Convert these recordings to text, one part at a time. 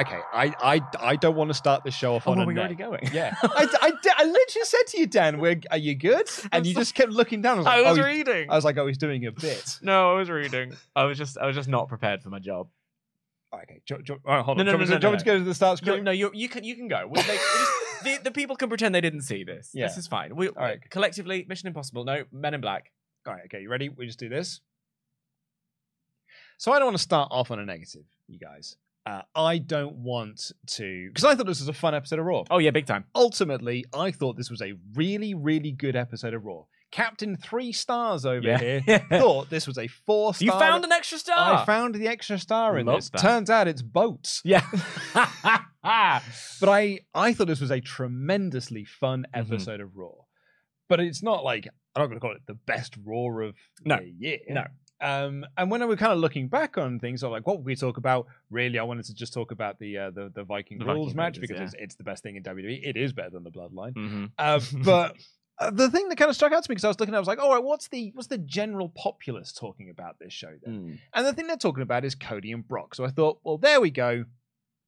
Okay, I, I, I don't want to start the show off Oh, on are a we note. already going? Yeah, I, I, I literally said to you, Dan, we're, "Are you good?" And you just kept looking down. I was like, I was oh, reading. I was like, "Oh, he's doing a bit." No, I was reading. I was just I was just not prepared for my job. Okay, jo- jo- all right, hold on. no, do no, to- no, do you want me no. to go to the start screen? no, you you can you can go. We, like, it is- the, the people can pretend they didn't see this. Yeah. This is fine. We right. collectively Mission Impossible. No, Men in Black. All right, okay, you ready? We just do this. So I don't want to start off on a negative, you guys. Uh, I don't want to because I thought this was a fun episode of Raw. Oh yeah, big time. Ultimately, I thought this was a really, really good episode of Raw. Captain three stars over Yeah. here thought this was a four star. You found an extra star. I found the extra star in Love this. that. Turns out it's boats. Yeah. But I, I thought this was a tremendously fun Mm-hmm. episode of Raw. But it's not like I'm not going to call it the best Raw of No. the year. No. Um, and when I was kind of looking back on things, I'm like, what would we talk about? Really, I wanted to just talk about the uh, the, the Viking The rules Viking match Raiders, because yeah. it's, it's the best thing in WWE. It is better than the Bloodline. Mhm. Uh, but uh, the thing that kind of struck out to me because I was looking, at it, I was like, all right, what's the what's the general populace talking about this show then? Mm. And the thing they're talking about is Cody and Brock. So I thought, well, there we go.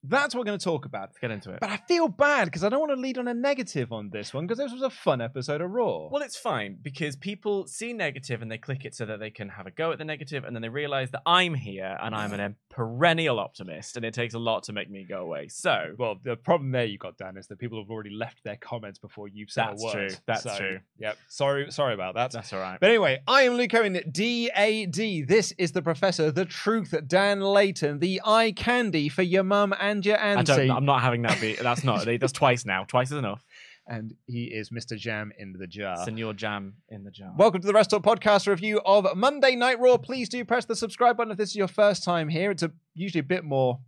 That's what we're going to talk about. Let's get into it. But I feel bad because I don't want to lead on a negative on this one because this was a fun episode of Raw. Well, it's fine because people see negative and they click it so that they can have a go at the negative, and then they realize that I'm here and I'm an perennial optimist, and it takes a lot to make me go away. So, well, the problem there you got, Dan, is that people have already left their comments before you've said That's a word. That's true. That's So, true. Yep. Sorry, sorry about that. that's all right. But anyway, I am Luke Owen, DAD. This is the Professor, the Truth, Dan Layton, the eye candy for your mum and your I don't, I'm not having that be. That's not. That's twice now. Twice is enough. and he is Mr. Jam in the jar. Senor Jam in the jar. Welcome to the WrestleTalk Podcast review of Monday Night Raw. Please do press the subscribe button if this is your first time here. It's a, usually a bit more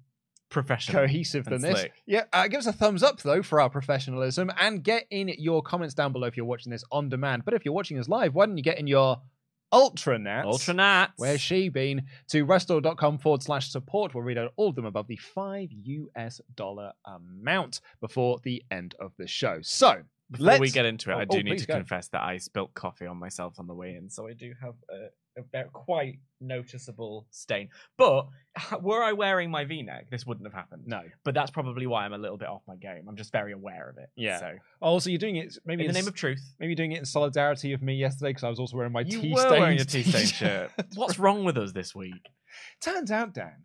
professional, cohesive than and this. slick. Yeah, uh, give us a thumbs up though for our professionalism and get in your comments down below if you're watching this on demand. But if you're watching us live, why don't you get in your ultra nats? Ultra Nats. Where's she been? To wrestletalk.com forward slash support. We'll read out all of them above the five US dollar amount before the end of the show. So, Before let's we get into it, Oh, I oh, do oh, need to go. confess that I spilt coffee on myself on the way in, so I do have a, quite noticeable stain. But were I wearing my V-neck, this wouldn't have happened. No. But that's probably why I'm a little bit off my game. I'm just very aware of it. Yeah. So, Oh, so you're doing it maybe in the s- name of truth, maybe you're doing it in solidarity of me yesterday because I was also wearing my you tea were wearing a tea-stained t-shirt. What's wrong with us this week? Turns out, Dan,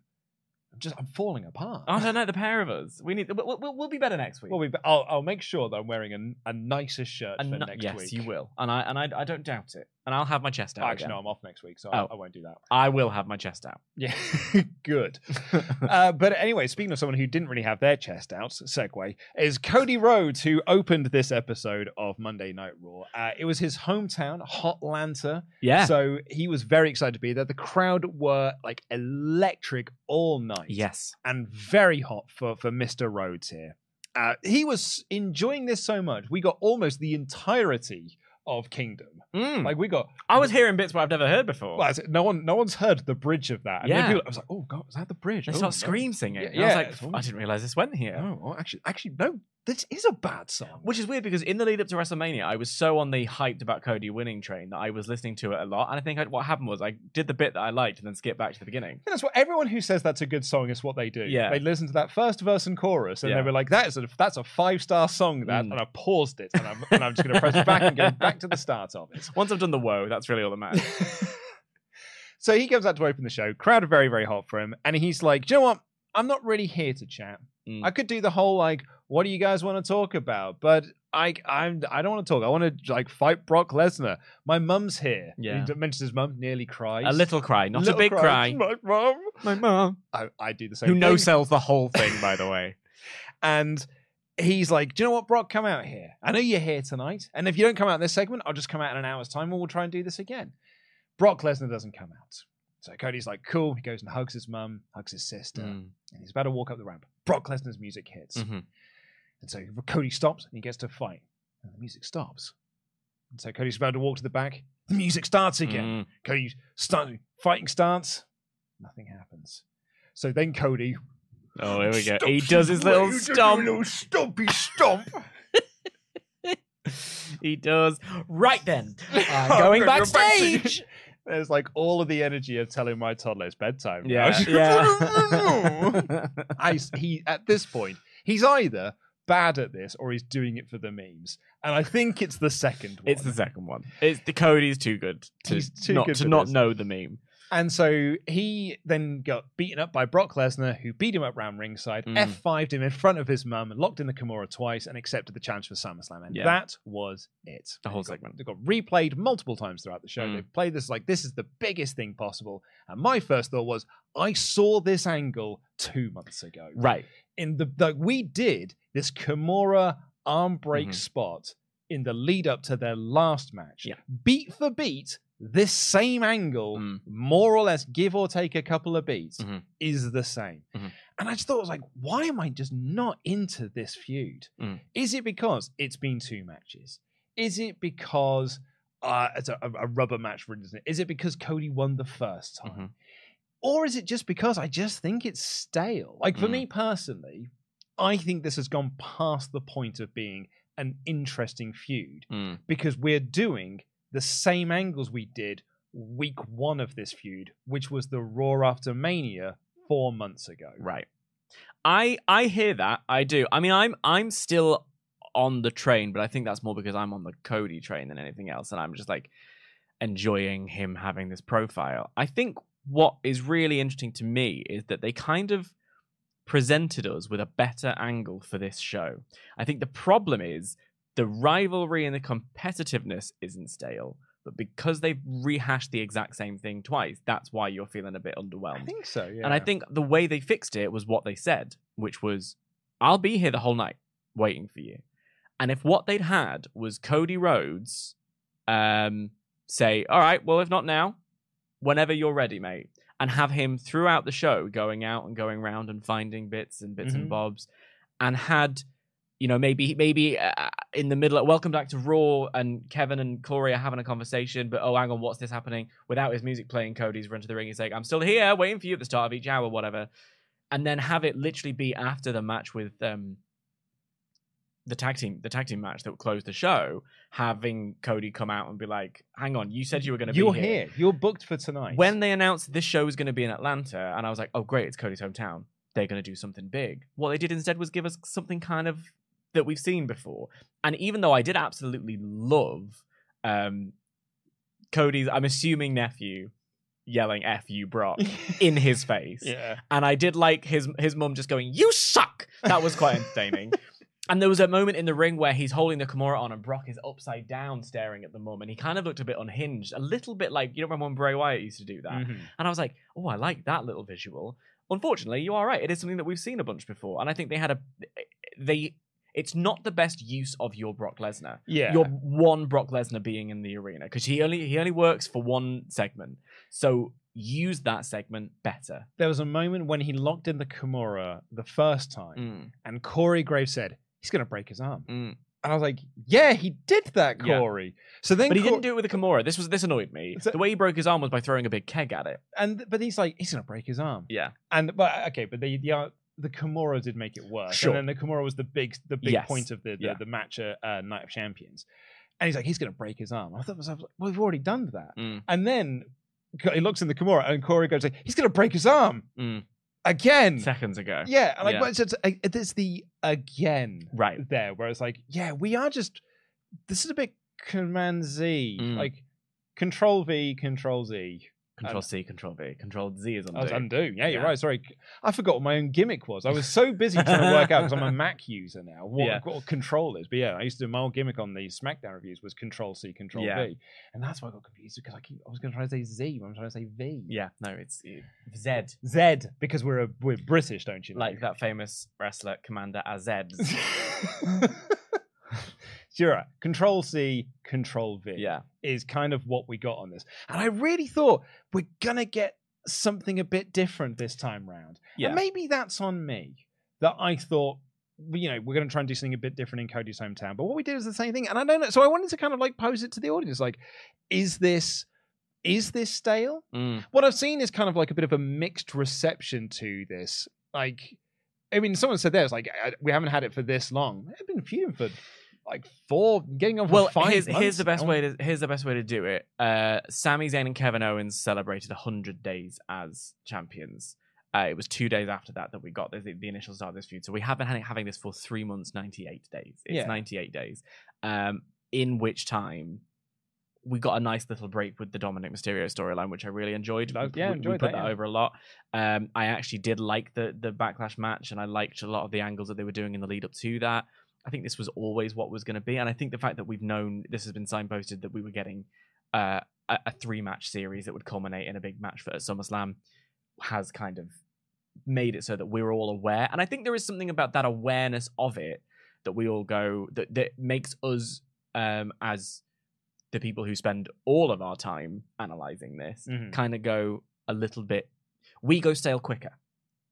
I'm just I'm falling apart. I don't know. The pair of us. We need. We'll, we'll, we'll be better next week. Well, we, I'll, I'll make sure that I'm wearing a, a nicer shirt And for no- next yes, week. Yes, you will, and I and I, I don't doubt it. And I'll have my chest out. Actually, again. no, I'm off next week, so I, Oh. I won't do that. I will have my chest out. Yeah, good. uh, but anyway, speaking of someone who didn't really have their chest out, segue is Cody Rhodes, who opened this episode of Monday Night Raw. Uh, it was his hometown, Hotlanta. Yeah. So he was very excited to be there. The crowd were like electric all night. yes. and very hot for for Mr. Rhodes here. Uh, he was enjoying this so much. We got almost the entirety of Kingdom. Mm. Like we got I was hearing bits where I've never heard before. well, no one no one's heard the bridge of that. And Yeah. people- I was like, oh god, was that the bridge? they oh, start no. scream singing. Yeah, and I was yeah. like, I didn't realize this went here. Oh, well, actually, actually, no. This is a bad song. Which is weird because in the lead up to WrestleMania, I was so on the hyped about Cody winning train that I was listening to it a lot. And I think I, what happened was I did the bit that I liked and then skipped back to the beginning. Yeah, that's what everyone who says that's a good song is what they do. Yeah. they listen to that first verse and chorus, and Yeah. they were like, "That is a that's a five star song." That, Mm. and I paused it, and I'm, and I'm just going to press it back and go back to the start of it. Once I've done the whoa, that's really all that matters. so he comes out to open the show. Crowd are very very hot for him, and he's like, "Do you know what? I'm not really here to chat. Mm. I could do the whole like, what do you guys want to talk about? But I I'm I don't want to talk. I want to like fight Brock Lesnar. My mum's here. Yeah. He mentions his mum, nearly cries. a little cry, not Little a big cry. My mum. My mom. I, I do the same. Who no sells the whole thing, by the way. And he's like, Do you know what, Brock? Come out here. I know you're here tonight. And if you don't come out in this segment, I'll just come out in an hour's time and we'll try and do this again. Brock Lesnar doesn't come out. So Cody's like, Cool. He goes and hugs his mum, hugs his sister, Mm. and he's about to walk up the ramp. Brock Lesnar's music hits. Mhm. And so Cody stops and he gets to fight. And the music stops. And so Cody's about to walk to the back. The music starts again. Mm. Cody start fighting starts. Nothing happens. So then Cody Oh, here we go. He does his little way, stomp. Little stompy stomp. he does. Right then, uh, I'm going backstage. There's like all of the energy of telling my toddler it's bedtime. Yeah, yeah. I, he at this point he's either bad at this or he's doing it for the memes, and I think it's the second one. it's the second one. It's the Cody's too good to too not good to not this. know the meme. And so he then got beaten up by Brock Lesnar, who beat him up round ringside, Mm. F5'd him in front of his mum, and locked in the Kimura twice, and accepted the challenge for SummerSlam. And Yeah. that was it. The whole segment. It got replayed multiple times throughout the show. Mm. They played this like this is the biggest thing possible. And my first thought was, I saw this angle two months ago. Right. In the like we did this Kimura arm break Mhm. spot in the lead up to their last match. Yeah. Beat for beat, this same angle, Mm. more or less, give or take a couple of beats, Mhm. is the same. Mhm. And I just thought, I was like, why am I just not into this feud? Mm. Is it because it's been two matches? Is it because uh, it's a, a rubber match for Disney? Is it because Cody won the first time? Or is it just because I just think it's stale? Like for Mm. me personally, I think this has gone past the point of being an interesting feud Mm. because we're doing the same angles we did week one of this feud, which was the Raw after Mania four months ago. Right. I I hear that. I do. I mean, I'm I'm still on the train, but I think that's more because I'm on the Cody train than anything else, and I'm just like enjoying him having this profile. I think what is really interesting to me is that they kind of presented us with a better angle for this show. I think the problem is the rivalry and the competitiveness isn't stale, but because they've rehashed the exact same thing twice, that's why you're feeling a bit underwhelmed. I think so, yeah. And I think the way they fixed it was what they said, which was, I'll be here the whole night waiting for you. And if what they'd had was Cody Rhodes um, say, All right, well, if not now, whenever you're ready, mate, and have him throughout the show going out and going around and finding bits and bits Mhm. and bobs, and had. You know, maybe maybe uh, in the middle, of, welcome back to Raw, and Kevin and Corey are having a conversation. But oh, hang on, what's this happening? Without his music playing, Cody's run to the ring. He's like, "I'm still here, waiting for you at the start of each hour, whatever." And then have it literally be after the match with um, the tag team, the tag team match that closed the show, having Cody come out and be like, "Hang on, you said you were going to be You're here. here. You're booked for tonight. When they announced this show was going to be in Atlanta, and I was like, "Oh, great, it's Cody's hometown. They're going to do something big." What they did instead was give us something kind of that we've seen before. And even though I did absolutely love um, Cody's, I'm assuming nephew yelling "F you, Brock" in his face, yeah. and I did like his his mum just going, "You suck." That was quite entertaining. And there was a moment in the ring where he's holding the Kimura on, and Brock is upside down staring at the mum, and he kind of looked a bit unhinged, a little bit like you know remember when Bray Wyatt used to do that. Mhm. And I was like, oh, I like that little visual. Unfortunately, you are right. It is something that we've seen a bunch before, and I think they had a they. It's not the best use of your Brock Lesnar. Yeah. Your one Brock Lesnar being in the arena because he only he only works for one segment. So use that segment better. there was a moment when he locked in the Kimura the first time, Mm, and Corey Graves said, he's to break his arm. mm, And I was like, yeah, he did that, Yeah. Corey. So then, But he Cor- didn't do it with a Kimura. This was this annoyed me. So- the way he broke his arm was by throwing a big keg at it. and but he's like, he's gonna break his arm. Yeah. And but okay, but the the uh, the Kimura did make it worse. Sure. And then the Kimura was the big the big Yes. point of the the, Yeah. the match at uh, Night of Champions. And he's like, he's gonna break his arm. I thought to myself, well, we've already done that. Mm. And then he looks in the Kimura, and Corey goes, like, he's gonna break his arm Mm. Again. Seconds ago. Yeah, like Yeah. it's, it's, it's the again Right. there, where it's like, yeah, we are just. This is a bit Command Z, Mm. like Control V, Control Z. Control Um, C, Control V, Control Z is undo. I was undo. Yeah, you're Yeah. right. Sorry, I forgot what my own gimmick was. I was so busy trying to work out because I'm a Mac user now. What, Yeah. what control is? But yeah, I used to do my old gimmick on the SmackDown reviews was Control C, Control Yeah. V, and that's why I got confused because I keep I was going to try to say Z, but I'm trying to say V. Yeah, no, it's Z, Z because we're a, we're British, don't you? know? like that famous wrestler Commander Azeds. sure. Control C, Control V. yeah, is kind of what we got on this. And I really thought we're gonna get something a bit different this time round. yeah. And maybe that's on me that I thought, you know, we're gonna try and do something a bit different in Cody's hometown. But what we did is the same thing. And I don't know. So I wanted to kind of like pose it to the audience, like, is this is this stale? Mm. What I've seen is kind of like a bit of a mixed reception to this. Like, I mean, someone said there, it's like we haven't had it for this long. They've been feuding for like four, getting on for Well, five here's months here's the best now. way to here's the best way to do it. Uh, Sami Zayn and Kevin Owens celebrated hundred days as champions. Uh, it was two days after that that we got the, the initial start of this feud. So we have been having, this for three months, ninety eight days. It's Yeah. ninety eight days. Um, in which time we got a nice little break with the Dominic Mysterio storyline, which I really enjoyed. Oh, We- yeah, we, we put that, that yeah. over a lot. Um, I actually did like the the backlash match, and I liked a lot of the angles that they were doing in the lead up to that. I think this was always what was going to be, and I think the fact that we've known this has been signposted that we were getting uh, a, a three match series that would culminate in a big match for SummerSlam has kind of made it so that we're all aware. And I think there is something about that awareness of it that we all go that that makes us um, as the people who spend all of our time analyzing this Mhm. kind of go a little bit. We go stale quicker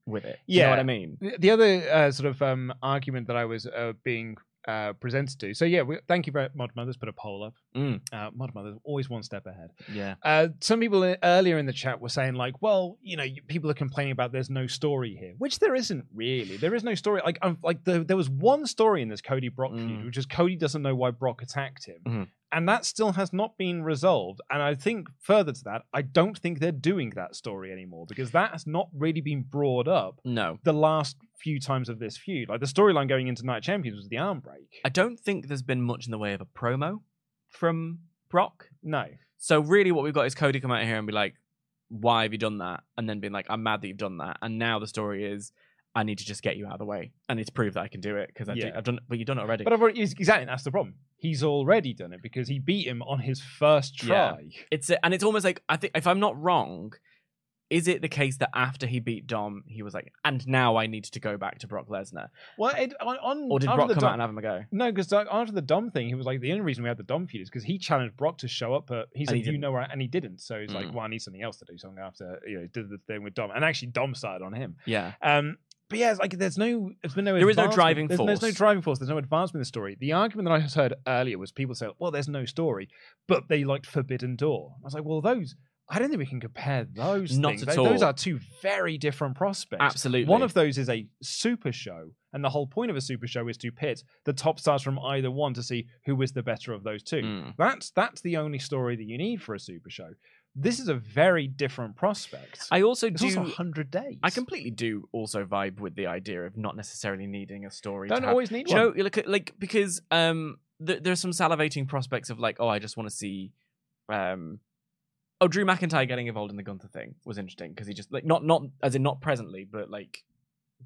with it. You know what Yeah. I mean? The- The other uh, sort of um, argument that I was uh, being uh, presented to. So yeah, we, thank you very Mod Mothers put a poll up. Mm, Uh, Mod Mothers always one step ahead. yeah. Uh, some people i- earlier in the chat were saying like, well, you know, you- people are complaining about there's no story here, which there isn't really. There is no story. Like, um, like the, there was one story in this Cody Brock feud, Mm. which is Cody doesn't know why Brock attacked him, Mhm. And that still has not been resolved. And I think further to that, I don't think they're doing that story anymore because that has not really been brought up No. the last few times of this feud. Like the storyline going into Night Champions was the arm break. I don't think there's been much in the way of a promo from Brock. No. So really, what we've got is Cody come out here and be like, "Why have you done that?" And then being like, "I'm mad that you've done that." And now the story is, I need to just get you out of the way. I need to prove that I can do it because Yeah. I've done. But you've done it already. But I've already, exactly, that's the problem. He's already done it because he beat him on his first Yeah. try. it's a, and it's almost like I think if I'm not wrong, is it the case that after he beat Dom, he was like, "And now I need to go back to Brock Lesnar," Well, it, on, on or did Brock the come Dom, out and have him a go? No, because after the Dom thing, he was like, the only reason we had the Dom feud is because he challenged Brock to show up, but he said, he "You know where," and he didn't. So he's like, Mm. "Well, I need something else to do, so I'm going to have to, you know, do the thing with Dom." And actually, Dom started on him. Yeah, Um, but yeah, it's like there's no, there's been no. There is no driving there's, There's no force. driving force. There's no advancement in the story. The argument that I heard earlier was people say, "Well, there's no story," but they liked Forbidden Door. I was like, "Well, those." I don't think we can compare those. Not things. at Tho- Those are two very different prospects. absolutely. One of those is a super show, and the whole point of a super show is to pit the top stars from either one to see who is the better of those two. Mm. That's that's the only story that you need for a super show. This is a very different prospect. I also it's do. also hundred days. I completely do also vibe with the idea of not necessarily needing a story. don't to have, always need Do you one. know, you look at like because um, th- there's some salivating prospects of like, oh, I just want to see, um, oh, Drew McIntyre getting involved in the Gunther thing was interesting because he just like not not as in not presently, but like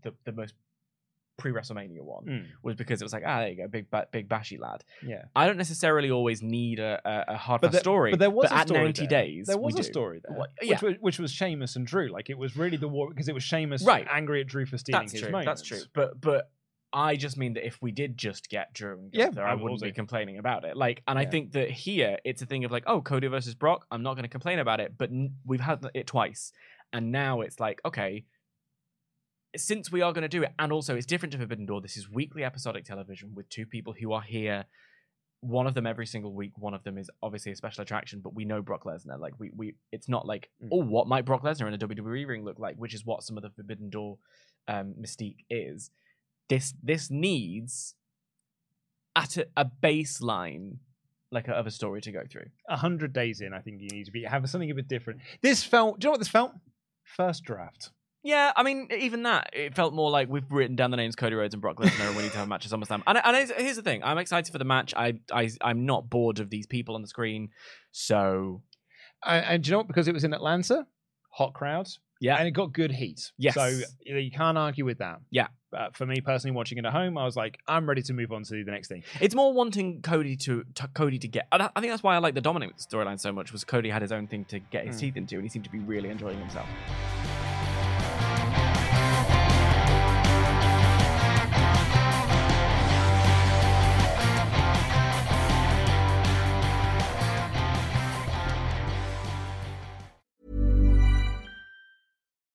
the the most pre WrestleMania one Mm, was because it was like, ah, there you go, big ba- big bashy lad. yeah, I don't necessarily always need a a, a hard but there, story, But there was a at story 90 there. days, There was a do. story there, What- which, yeah. was, which was Sheamus and Drew. Like it was really the war because it was Sheamus Right. angry at Drew for stealing That's his true. moments. That's true. But but I just mean that if we did just get Drew and Yeah, Gunther, I I would wouldn't be complaining about it. Like, and I think that here it's a thing of like, oh, Cody versus Brock. I'm not going to complain about it, but n- we've had it twice, and now it's like, okay, since we are going to do it, and also it's different to Forbidden Door. This is weekly episodic television with two people who are here. One of them every single week. One of them is obviously a special attraction, but we know Brock Lesnar. Like we, we, it's not like Mm. oh, what might Brock Lesnar in a WWE ring look like? Which is what some of the Forbidden Door um, mystique is. This, this needs at a, a baseline like a, of a story to go through. A hundred days in, I think you need to be have something a bit different. This felt. Do you know what this felt? First draft. Yeah, I mean, even that, it felt more like we've written down the names Cody Rhodes and Brock Lesnar, and we need to have a match at SummerSlam. And, and here's the thing: I'm excited for the match. I, I, I'm not bored of these people on the screen, so And, and do you know what? Because it was in Atlanta, hot crowds. Yeah. and it got good heat. Yes. so you, can't argue with that. Yeah. But for me personally, watching it at home, I was like, I'm ready to move on to the next thing. it's more wanting Cody to, to Cody to get. I I think that's why I like the Dominic storyline so much. Was Cody had his own thing to get his Mm. teeth into, and he seemed to be really enjoying himself.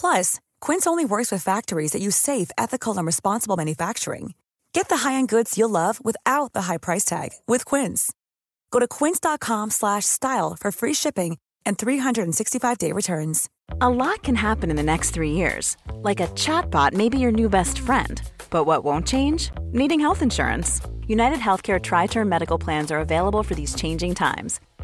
Plus, Quince only works with factories that use safe, ethical, and responsible manufacturing. Get the high-end goods you'll love without the high price tag with Quince. Go to quince.com slash style for free shipping and 365-day returns. A lot can happen in the next three years. Like a chatbot may be your new best friend. But what won't change? Needing health insurance. United Healthcare Tri Term Medical Plans are available for these changing times.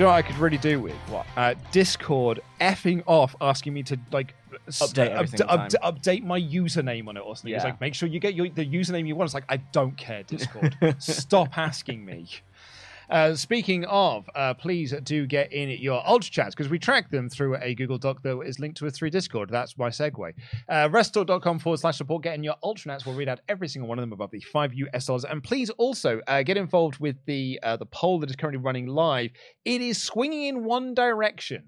You know what I could really do with what uh, Discord effing off, asking me to like Update single time. upd- update my username on it or something. It's like make sure you get your, the username you want. It's like I don't care, Discord. Stop asking me. Uh, speaking of, uh, please do get in your Ultra Chats because we track them through a Google Doc that is linked to us through Discord. That's my segue. Uh, WrestleTalk.com forward slash support. Get in your Ultra Chats. We'll read out every single one of them above the five US dollars. And please also uh, get involved with the uh, the poll that is currently running live. It is swinging in one direction.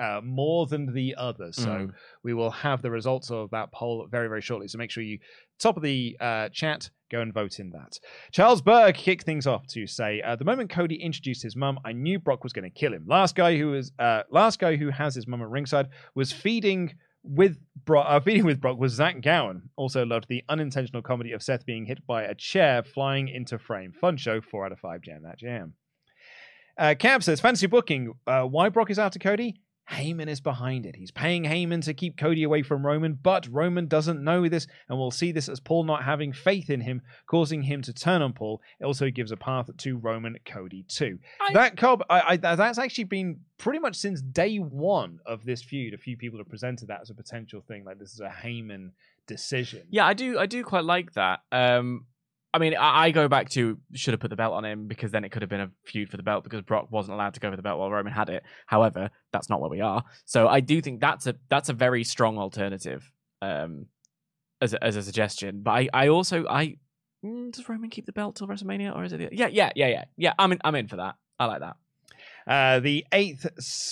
Uh, more than the other. So Mm. we will have the results of that poll very, very shortly. So make sure you, top of the uh, chat, go and vote in that. Charles Berg kicked things off to say, uh, the moment Cody introduced his mum, I knew Brock was going to kill him. Last guy who was, uh, last guy who has his mum at ringside was feeding with Brock, uh, feeding with Brock was Zach Gowen. Also loved the unintentional comedy of Seth being hit by a chair flying into frame. Fun show, four out of five. Jam that jam. Uh, Cab says, fancy booking. Uh, why Brock is after Cody? Heyman is behind it. He's paying Heyman to keep Cody away from Roman, but Roman doesn't know this and will see this as Paul not having faith in him, causing him to turn on Paul. It also gives a path to Roman Cody too. that Cobb, I, I, that's actually been pretty much since day one of this feud. A few people have presented that as a potential thing, like this is a Heyman decision. Yeah, I do. I do quite like that. Um, I mean, I, go back to should have put the belt on him because then it could have been a feud for the belt because Brock wasn't allowed to go for the belt while Roman had it. However, that's not where we are. So I do think that's a that's a very strong alternative um, as a, as a suggestion. But I, I also I mm, does Roman keep the belt till WrestleMania or is it? Yeah, yeah, yeah, yeah, yeah. I'm in. I'm in for that. I like that. Uh, the eighth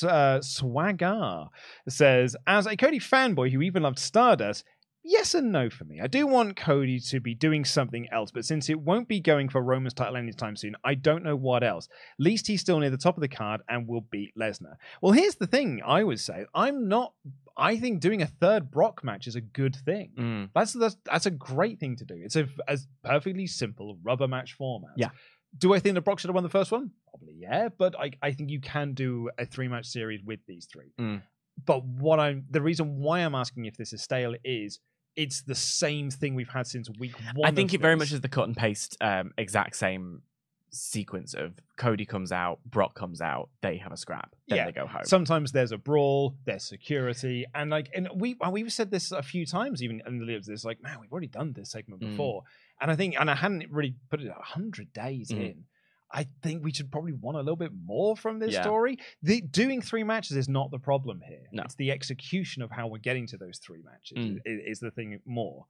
uh, Swagger says, as a Cody fanboy who even loved Stardust, yes and no for me. I do want Cody to be doing something else, but since it won't be going for Roman's title anytime soon, I don't know what else. Least he's still near the top of the card and will beat Lesnar. Well, here's the thing I would say I'm not. I think doing a third Brock match is a good thing. Mm. That's, that's that's a great thing to do. It's a, a perfectly simple rubber match format. Yeah. Do I think that Brock should have won the first one? Probably, yeah. But I, I think you can do a three match series with these three. Mm. But what I'm the reason why I'm asking if this is stale is it's the same thing we've had since week one. I think it very much is the cut and paste um, exact same sequence of Cody comes out, Brock comes out, they have a scrap, then Yeah. they go home. Sometimes there's a brawl, there's security, and like, and we we've said this a few times, even in the lives. This like, man, we've already done this segment Mm. before, and I think, and I hadn't really put it a hundred days Mm. in. I think we should probably want a little bit more from this Yeah. story. The doing three matches is not the problem here. No. It's the execution of how we're getting to those three matches Mm. is, is the thing more.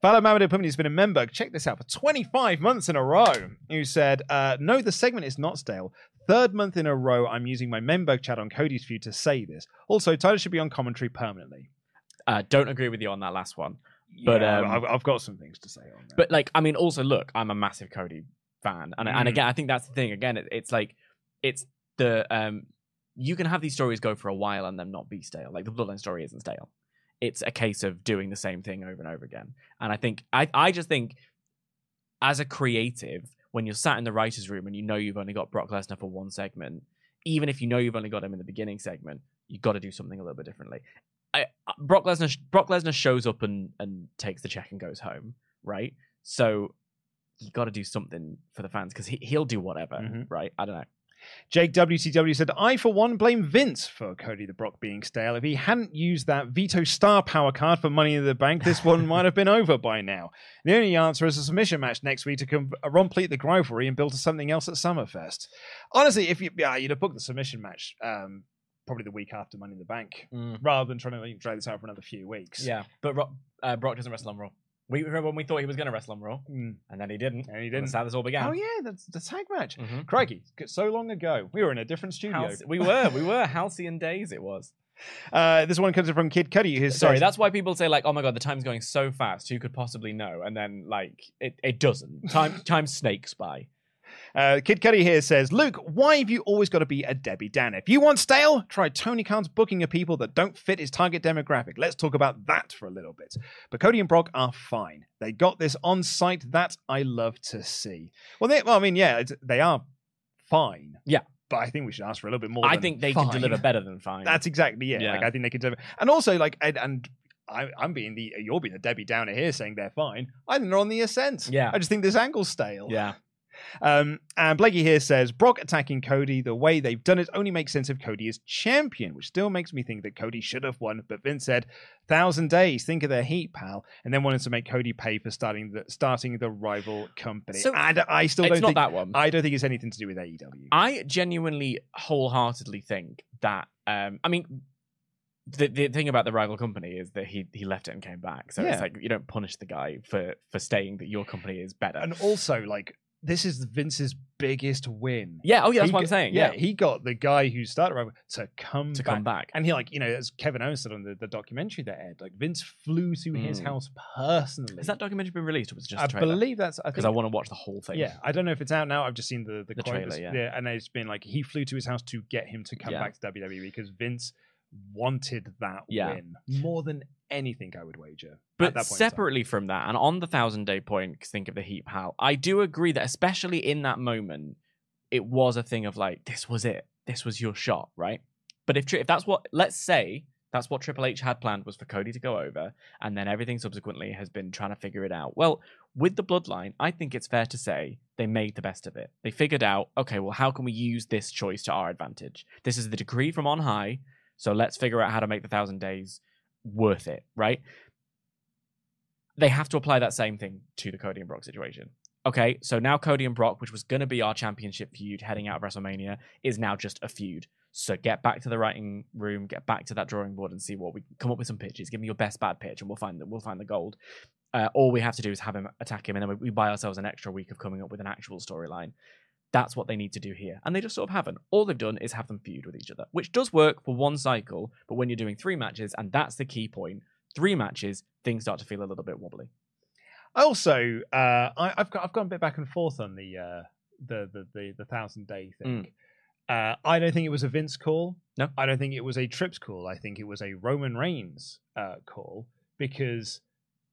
Bala Mamadou Pumini has been a member. Check this out for 25 months in a row. Who said, uh, "No, the segment is not stale. Third month in a row, I'm using my member chat on Cody's View to say this. Also, Tyler should be on commentary permanently. uh, don't agree with you on that last one. But, Yeah, um, I've, I've got some things to say on that. But like, I mean, also look, I'm a massive Cody fan, and and Mm. again, I think that's the thing. Again, it, it's like it's the um, you can have these stories go for a while and them not be stale. Like the Bloodline story isn't stale. It's a case of doing the same thing over and over again. And I think I I just think as a creative, when you're sat in the writers' room and you know you've only got Brock Lesnar for one segment, even if you know you've only got him in the beginning segment, you've got to do something a little bit differently. I, uh, Brock Lesnar Brock Lesnar shows up and and takes the check and goes home, right? So you got to do something for the fans because he, he'll do whatever, Mhm. right? I don't know. Jake WCW said, I, for one, blame Vince for Cody the Brock being stale. If he hadn't used that Veto Star Power card for Money in the Bank, this one might have been over by now. The only answer is a submission match next week to com- complete the rivalry and build to something else at Summerfest. Honestly, if you, yeah, you'd have booked the submission match um, probably the week after Money in the Bank, rather than trying to drag this out for another few weeks. Yeah, but uh, Brock doesn't wrestle on Raw. We remember when we thought he was going to wrestle on Raw, Mm. and then he didn't. And he didn't. That's how this all began. Oh, yeah, that's the tag match. Mhm. Crikey, so long ago. We were in a different studio. Halcy- we were, we were halcyon days. It was. Uh, this one comes from Kid Cuddy, who Sorry, says, that's why people say like, "Oh my god, the time's going so fast. Who could possibly know?" And then like, it, it doesn't. Time time snakes by. Uh, Kid Cuddy here says, Luke, why have you always got to be a Debbie Dan? If you want stale, try Tony Khan's booking of people that don't fit his target demographic. Let's talk about that for a little bit. But Cody and Brock are fine. They got this on site that I love to see. Well, they, well I mean, yeah, it's, they are fine. Yeah. But I think we should ask for a little bit more. I think they fine. can deliver better than fine. That's exactly it. Yeah. Like I think they can deliver, and also like and, and I, I'm being the you're being the Debbie Downer here, saying they're fine. I think they're on the ascent. Yeah. I just think this angle's stale. yeah. Um, and Blakey here says Brock attacking Cody the way they've done it only makes sense if Cody is champion, which still makes me think that Cody should have won. But Vince said, thousand days, think of their heat, pal," and then wanted to make Cody pay for starting the starting the rival company. So, and I still don't think that one. I don't think it's anything to do with AEW. I genuinely, wholeheartedly think that. Um, I mean, the the thing about the rival company is that he he left it and came back. So Yeah. it's like you don't punish the guy for for saying that your company is better. and also, like, this is Vince's biggest win. yeah. Oh yeah, that's He what I'm saying. Yeah, Yeah. he got the guy who started Rival to come To back. come back. and he like you know as Kevin Owens said on the, the documentary that aired, like Vince flew to his Mm. house personally. Has that documentary been released or was it just I believe that's I because think I want to watch the whole thing. Yeah, I don't know if it's out now. I've just seen the the, The trailer, that's- yeah. and it's been like he flew to his house to get him to come Yeah. back to WWE because Vince wanted that Yeah. win more than anything. I would wager. But separately from that, and on the thousand day point, think of the heap pal. I do agree that especially in that moment, it was a thing of like, this was it, this was your shot, right? But if if that's what, let's say that's what Triple H had planned was for Cody to go over, and then everything subsequently has been trying to figure it out. Well, with the bloodline, I think it's fair to say they made the best of it. They figured out, okay, well, how can we use this choice to our advantage? This is the decree from on high, so let's figure out how to make the thousand days worth it, right? they have to apply that same thing to the Cody and Brock situation. okay, so now Cody and Brock, which was going to be our championship feud heading out of WrestleMania, is now just a feud. So get back to the writing room, get back to that drawing board, and see what we come up with some pitches. Give me your best bad pitch, and we'll find the, we'll find the gold. Uh, all we have to do is have him attack him, and then we, we buy ourselves an extra week of coming up with an actual storyline. That's what they need to do here, and they just sort of haven't. All they've done is have them feud with each other, which does work for one cycle. But when you're doing three matches, and that's the key point, three matches, things start to feel a little bit wobbly. Also, uh, I, I've got I've gone a bit back and forth on the uh, the, the the the thousand day thing. Uh, I don't think it was a Vince call. No. I don't think it was a Trips call. I think it was a Roman Reigns uh, call because,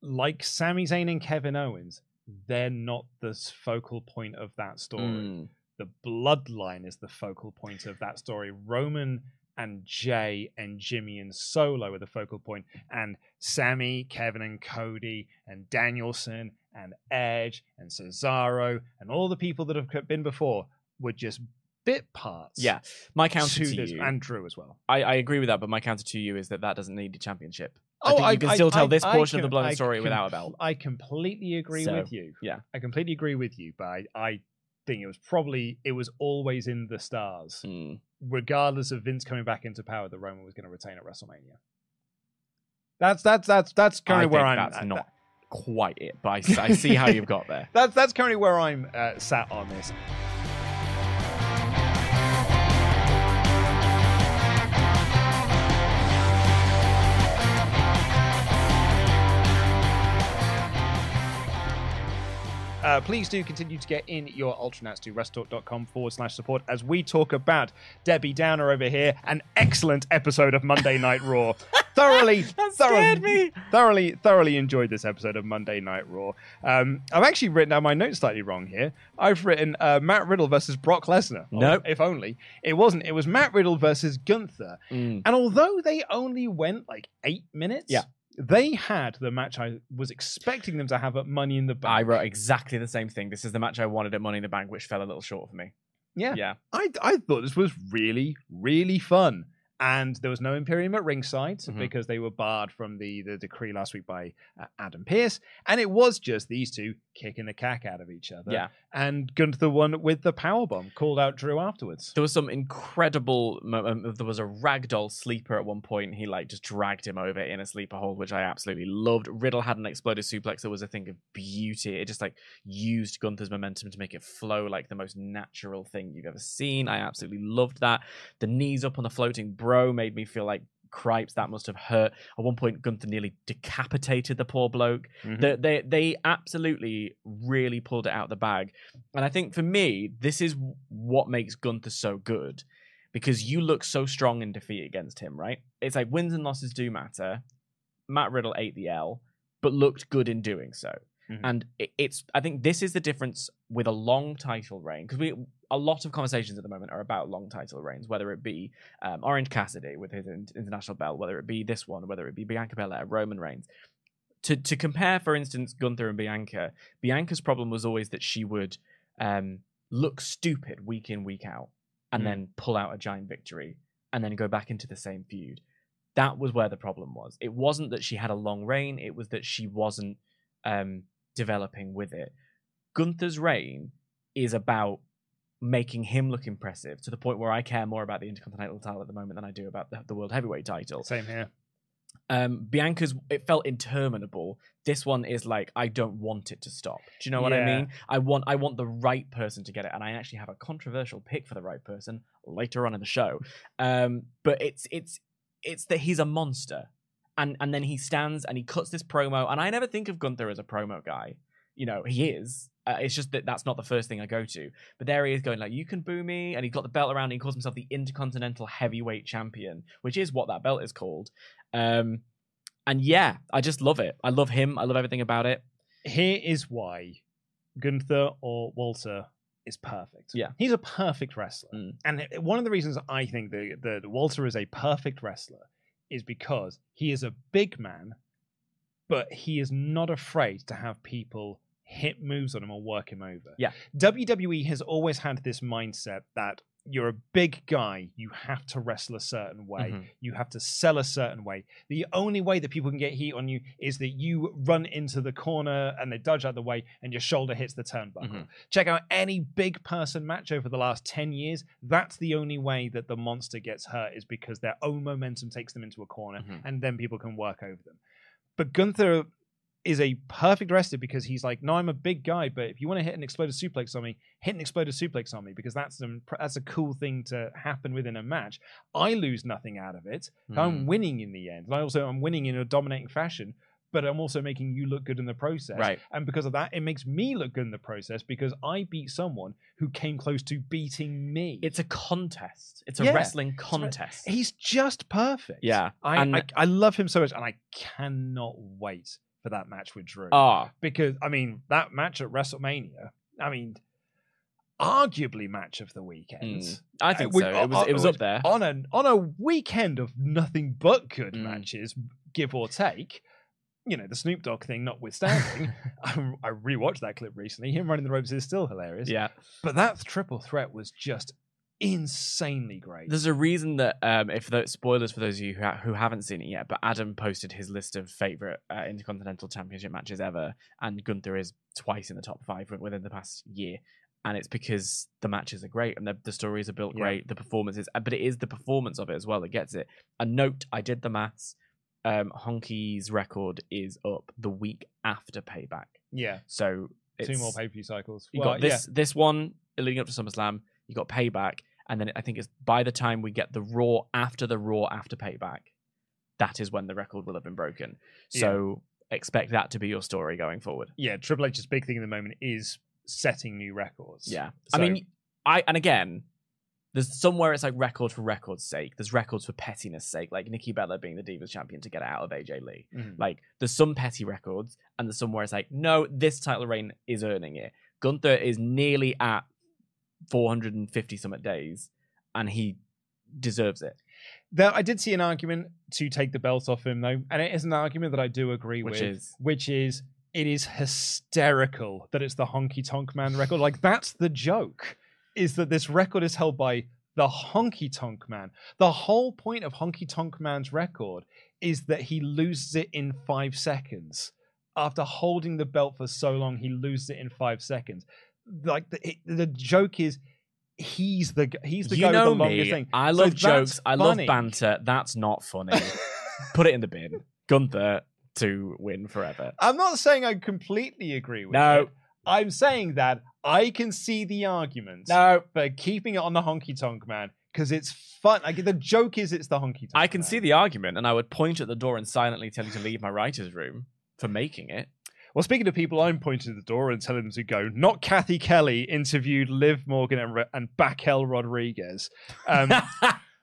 like Sami Zayn and Kevin Owens, they're not the focal point of that story. Mm. The bloodline is the focal point of that story. Roman and Jey and Jimmy and Solo are the focal point, and Sami, Kevin and Cody and Danielson and Edge and Cesaro and all the people that have been before were just bit parts. Yeah, my counter to to you, and Drew as well. I, I agree with that, but my counter to you is that that doesn't need a championship. I Oh, think you can still tell this I portion of the blood story com- without a belt. I completely agree So, with you. yeah. I completely agree with you, but I, I think it was probably it was always in the stars, Mm. regardless of Vince coming back into power. that Roman was going to retain at WrestleMania. That's that's that's that's I currently where I'm. that's uh, not quite it, but I, I see how you've got there. That's that's currently where I'm uh, sat on this. Uh, please do continue to get in your Ultranats to wrestletalk.com forward slash support as we talk about Debbie Downer over here, an excellent episode of Monday Night Raw. thoroughly, thoroughly, scared me. thoroughly, thoroughly enjoyed this episode of Monday Night Raw. Um, I've actually written down my notes slightly wrong here. I've written uh, Matt Riddle versus Brock Lesnar. No, Nope. if only it wasn't. It was Matt Riddle versus Gunther. Mm. And although they only went like eight minutes, Yeah. They had the match I was expecting them to have at Money in the Bank. I wrote exactly the same thing. This is the match I wanted at Money in the Bank, which fell a little short for me. yeah. Yeah. I I thought this was really really fun. And there was no Imperium at ringside Mhm. because they were barred from the, the decree last week by uh, Adam Pearce. And it was just these two kicking the cack out of each other. Yeah. And Gunther won with the power bomb, called out Drew afterwards. There was some incredible. Um, there was a ragdoll sleeper at one point. He like just dragged him over in a sleeper hold, which I absolutely loved. Riddle had an exploder suplex that was a thing of beauty. It just like used Gunther's momentum to make it flow like the most natural thing you've ever seen. I absolutely loved that. The knees up on the floating bro made me feel like cripes that must have hurt. At one point, Gunther nearly decapitated the poor bloke. Mhm. They, they they absolutely really pulled it out of the bag, and I think for me, this is what makes Gunther so good because you look so strong in defeat against him, right? It's like wins and losses do matter. Matt Riddle ate the L, but looked good in doing so. Mhm. And it, it's I think this is the difference with a long title reign because we a lot of conversations at the moment are about long title reigns, whether it be um, Orange Cassidy with his in- international belt, whether it be this one, whether it be Bianca Belair, Roman Reigns. To to compare, for instance, Gunther and Bianca, Bianca's problem was always that she would um, look stupid week in week out, and Mm. then pull out a giant victory, and then go back into the same feud. That was where the problem was. It wasn't that she had a long reign; it was that she wasn't um, developing with it. Gunther's reign is about making him look impressive to the point where I care more about the Intercontinental title at the moment than I do about the, the World Heavyweight title. Same here. Um, Bianca's it felt interminable. This one is like I don't want it to stop. Do you know what I mean? I want I want the right person to get it, and I actually have a controversial pick for the right person later on in the show. Um, but it's it's it's that he's a monster, and and then he stands and he cuts this promo, and I never think of Gunther as a promo guy. You know he is. Uh, it's just that that's not the first thing I go to. But there he is going like, "You can boo me," and he's got the belt around. And he calls himself the Intercontinental Heavyweight Champion, which is what that belt is called. Um, and yeah, I just love it. I love him. I love everything about it. Here is why Gunther or Walter is perfect. Yeah. He's a perfect wrestler. Mm. And one of the reasons I think that, that Walter is a perfect wrestler is because he is a big man, but he is not afraid to have people hit moves on him or work him over. Yeah. WWE has always had this mindset that you're a big guy. You have to wrestle a certain way. Mhm. You have to sell a certain way. The only way that people can get heat on you is that you run into the corner and they dodge out the way and your shoulder hits the turnbuckle. Mhm. Check out any big person match over the last 10 years. That's the only way that the monster gets hurt is because their own momentum takes them into a corner Mhm. and then people can work over them. But Gunther is a perfect wrestler because he's like, no, I'm a big guy, but if you want to hit an exploder suplex on me, hit an exploder suplex on me because that's an, that's a cool thing to happen within a match. I lose nothing out of it. I'm Mm. winning in the end, and I also I'm winning in a dominating fashion. But I'm also making you look good in the process, Right. And because of that, it makes me look good in the process because I beat someone who came close to beating me. It's a contest. It's a Yeah, wrestling contest. He's just perfect. Yeah, I, I I love him so much, and I cannot wait for that match with Drew. Ah, because I mean that match at WrestleMania. I mean, arguably match of the weekend. Mm, I think Uh, so. It was it was up there. on a on a weekend of nothing but good Mm. matches, give or take. You know the Snoop Dogg thing notwithstanding, I, I rewatched that clip recently. Him running the ropes is still hilarious. Yeah. but that triple threat was just insanely great. There's a reason that um, if the spoilers for those of you who, ha- who haven't seen it yet, but Adam posted his list of favorite uh, Intercontinental Championship matches ever, and Gunther is twice in the top five within the past year. And it's because the matches are great and the, the stories are built Yeah. great, the performances, uh, but it is the performance of it as well that gets it. A note: I did the maths. Um, Honky's record is up the week after Payback, yeah, so it's, two more pay per view cycles. You Well, got this this one leading up to SummerSlam. You got Payback, and then I think it's by the time we get the Raw after the Raw after Payback, that is when the record will have been broken. So expect that to be your story going forward. yeah, Triple H's big thing at the moment is setting new records. Yeah, So- I mean, I and again, there's somewhere it's like record for record's sake. There's records for pettiness sake, like Nikki Bella being the Divas champion to get out of AJ Lee. Mhm. Like there's some petty records, and there's somewhere it's like, no, this title reign is earning it. Gunther is nearly at 450 summit days, and he deserves it. There, I did see an argument to take the belt off him, though, and it is an argument that I do agree Which with. is? which is it is hysterical that it's the Honky Tonk Man record. Like that's the joke, is that this record is held by the Honky Tonk Man. The whole point of Honky Tonk Man's record is that he loses it in five seconds. After holding the belt for so long, he loses it in five seconds. Like the, it, the joke is. He's the he's the you guy know with the longest me. thing. I love that's jokes. I love banter. That's not funny. Put it in the bin. Gunther to win forever. I'm not saying I completely agree with No. it. I'm saying that I can see the argument No. but keeping it on the honky tonk man because it's fun. Like the joke is it's the honky tonk. I can see the argument, and I would point at the door and silently tell you to leave my writer's room for making it. Well, speaking of people, I'm pointing to the door and telling them to go. Not Cathy Kelley interviewed Liv Morgan and, and Bakel Rodriguez. Um,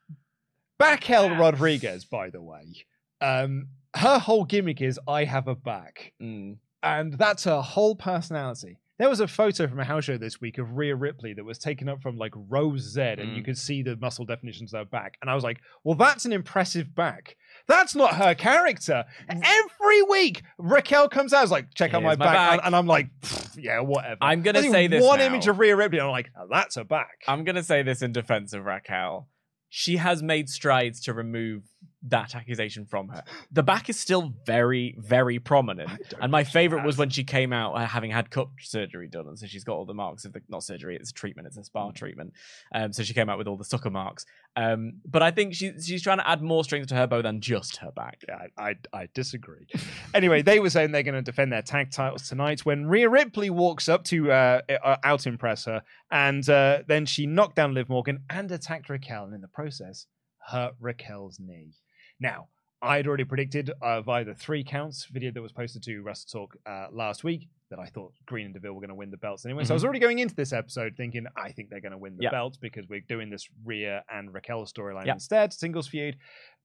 Bakel Rodriguez, by the way, um, her whole gimmick is I have a back. Mm. and that's her whole personality. There was a photo from a house show this week of Rhea Ripley that was taken up from like row Z, and you Mm. could see the muscle definitions of her back. And I was like, well, that's an impressive back. That's not her character. Every week, Raquel comes out, is like, check out my my back. back. And, and I'm like, yeah, whatever. I'm gonna say this one now. image of Rhea Ripley, and I'm like, oh, that's her back. I'm going to say this in defense of Raquel. She has made strides to remove that accusation from her. The back is still very, very prominent. And my favorite was when she came out uh, having had cup surgery done. And so she's got all the marks of the, not surgery, it's treatment, it's a spa Mm. treatment. Um, so she came out with all the sucker marks. Um, but I think she, she's trying to add more strings to her bow than just her back. Yeah, I, I, I disagree. anyway, they were saying they're going to defend their tag titles tonight when Rhea Ripley walks up to uh, uh, out impress her, and uh, then she knocked down Liv Morgan and attacked Raquel, and in the process, hurt Raquel's knee. Now, I'd already predicted uh, via the three counts video that was posted to WrestleTalk uh, last week that I thought Green and Deville were going to win the belts anyway. So I was Mhm. already going into this episode thinking I think they're going to win the Yeah. belts because we're doing this Rhea and Raquel storyline Yeah. instead, singles feud.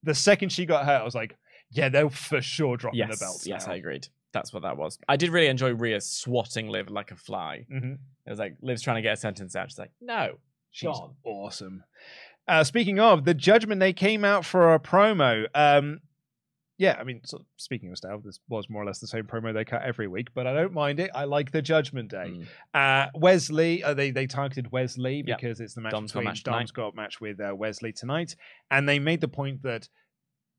The second she got hurt, I was like, yeah, they'll for sure dropping Yes, the belts. yes, now. I agreed. That's what that was. I did really enjoy Rhea swatting Liv like a fly. Mhm. It was like Liv's trying to get a sentence out. She's like, no, She's Gone. awesome. Uh, speaking of the Judgment, they came out for a promo. Um, yeah, I mean, speaking of style, this was more or less the same promo they cut every week, but I don't mind it. I like the Judgment Day. Mm. Uh, Wesley, uh, they they targeted Wesley Yep. because it's the match Dom's got match tonight. Dom's got match with uh, Wesley tonight, and they made the point that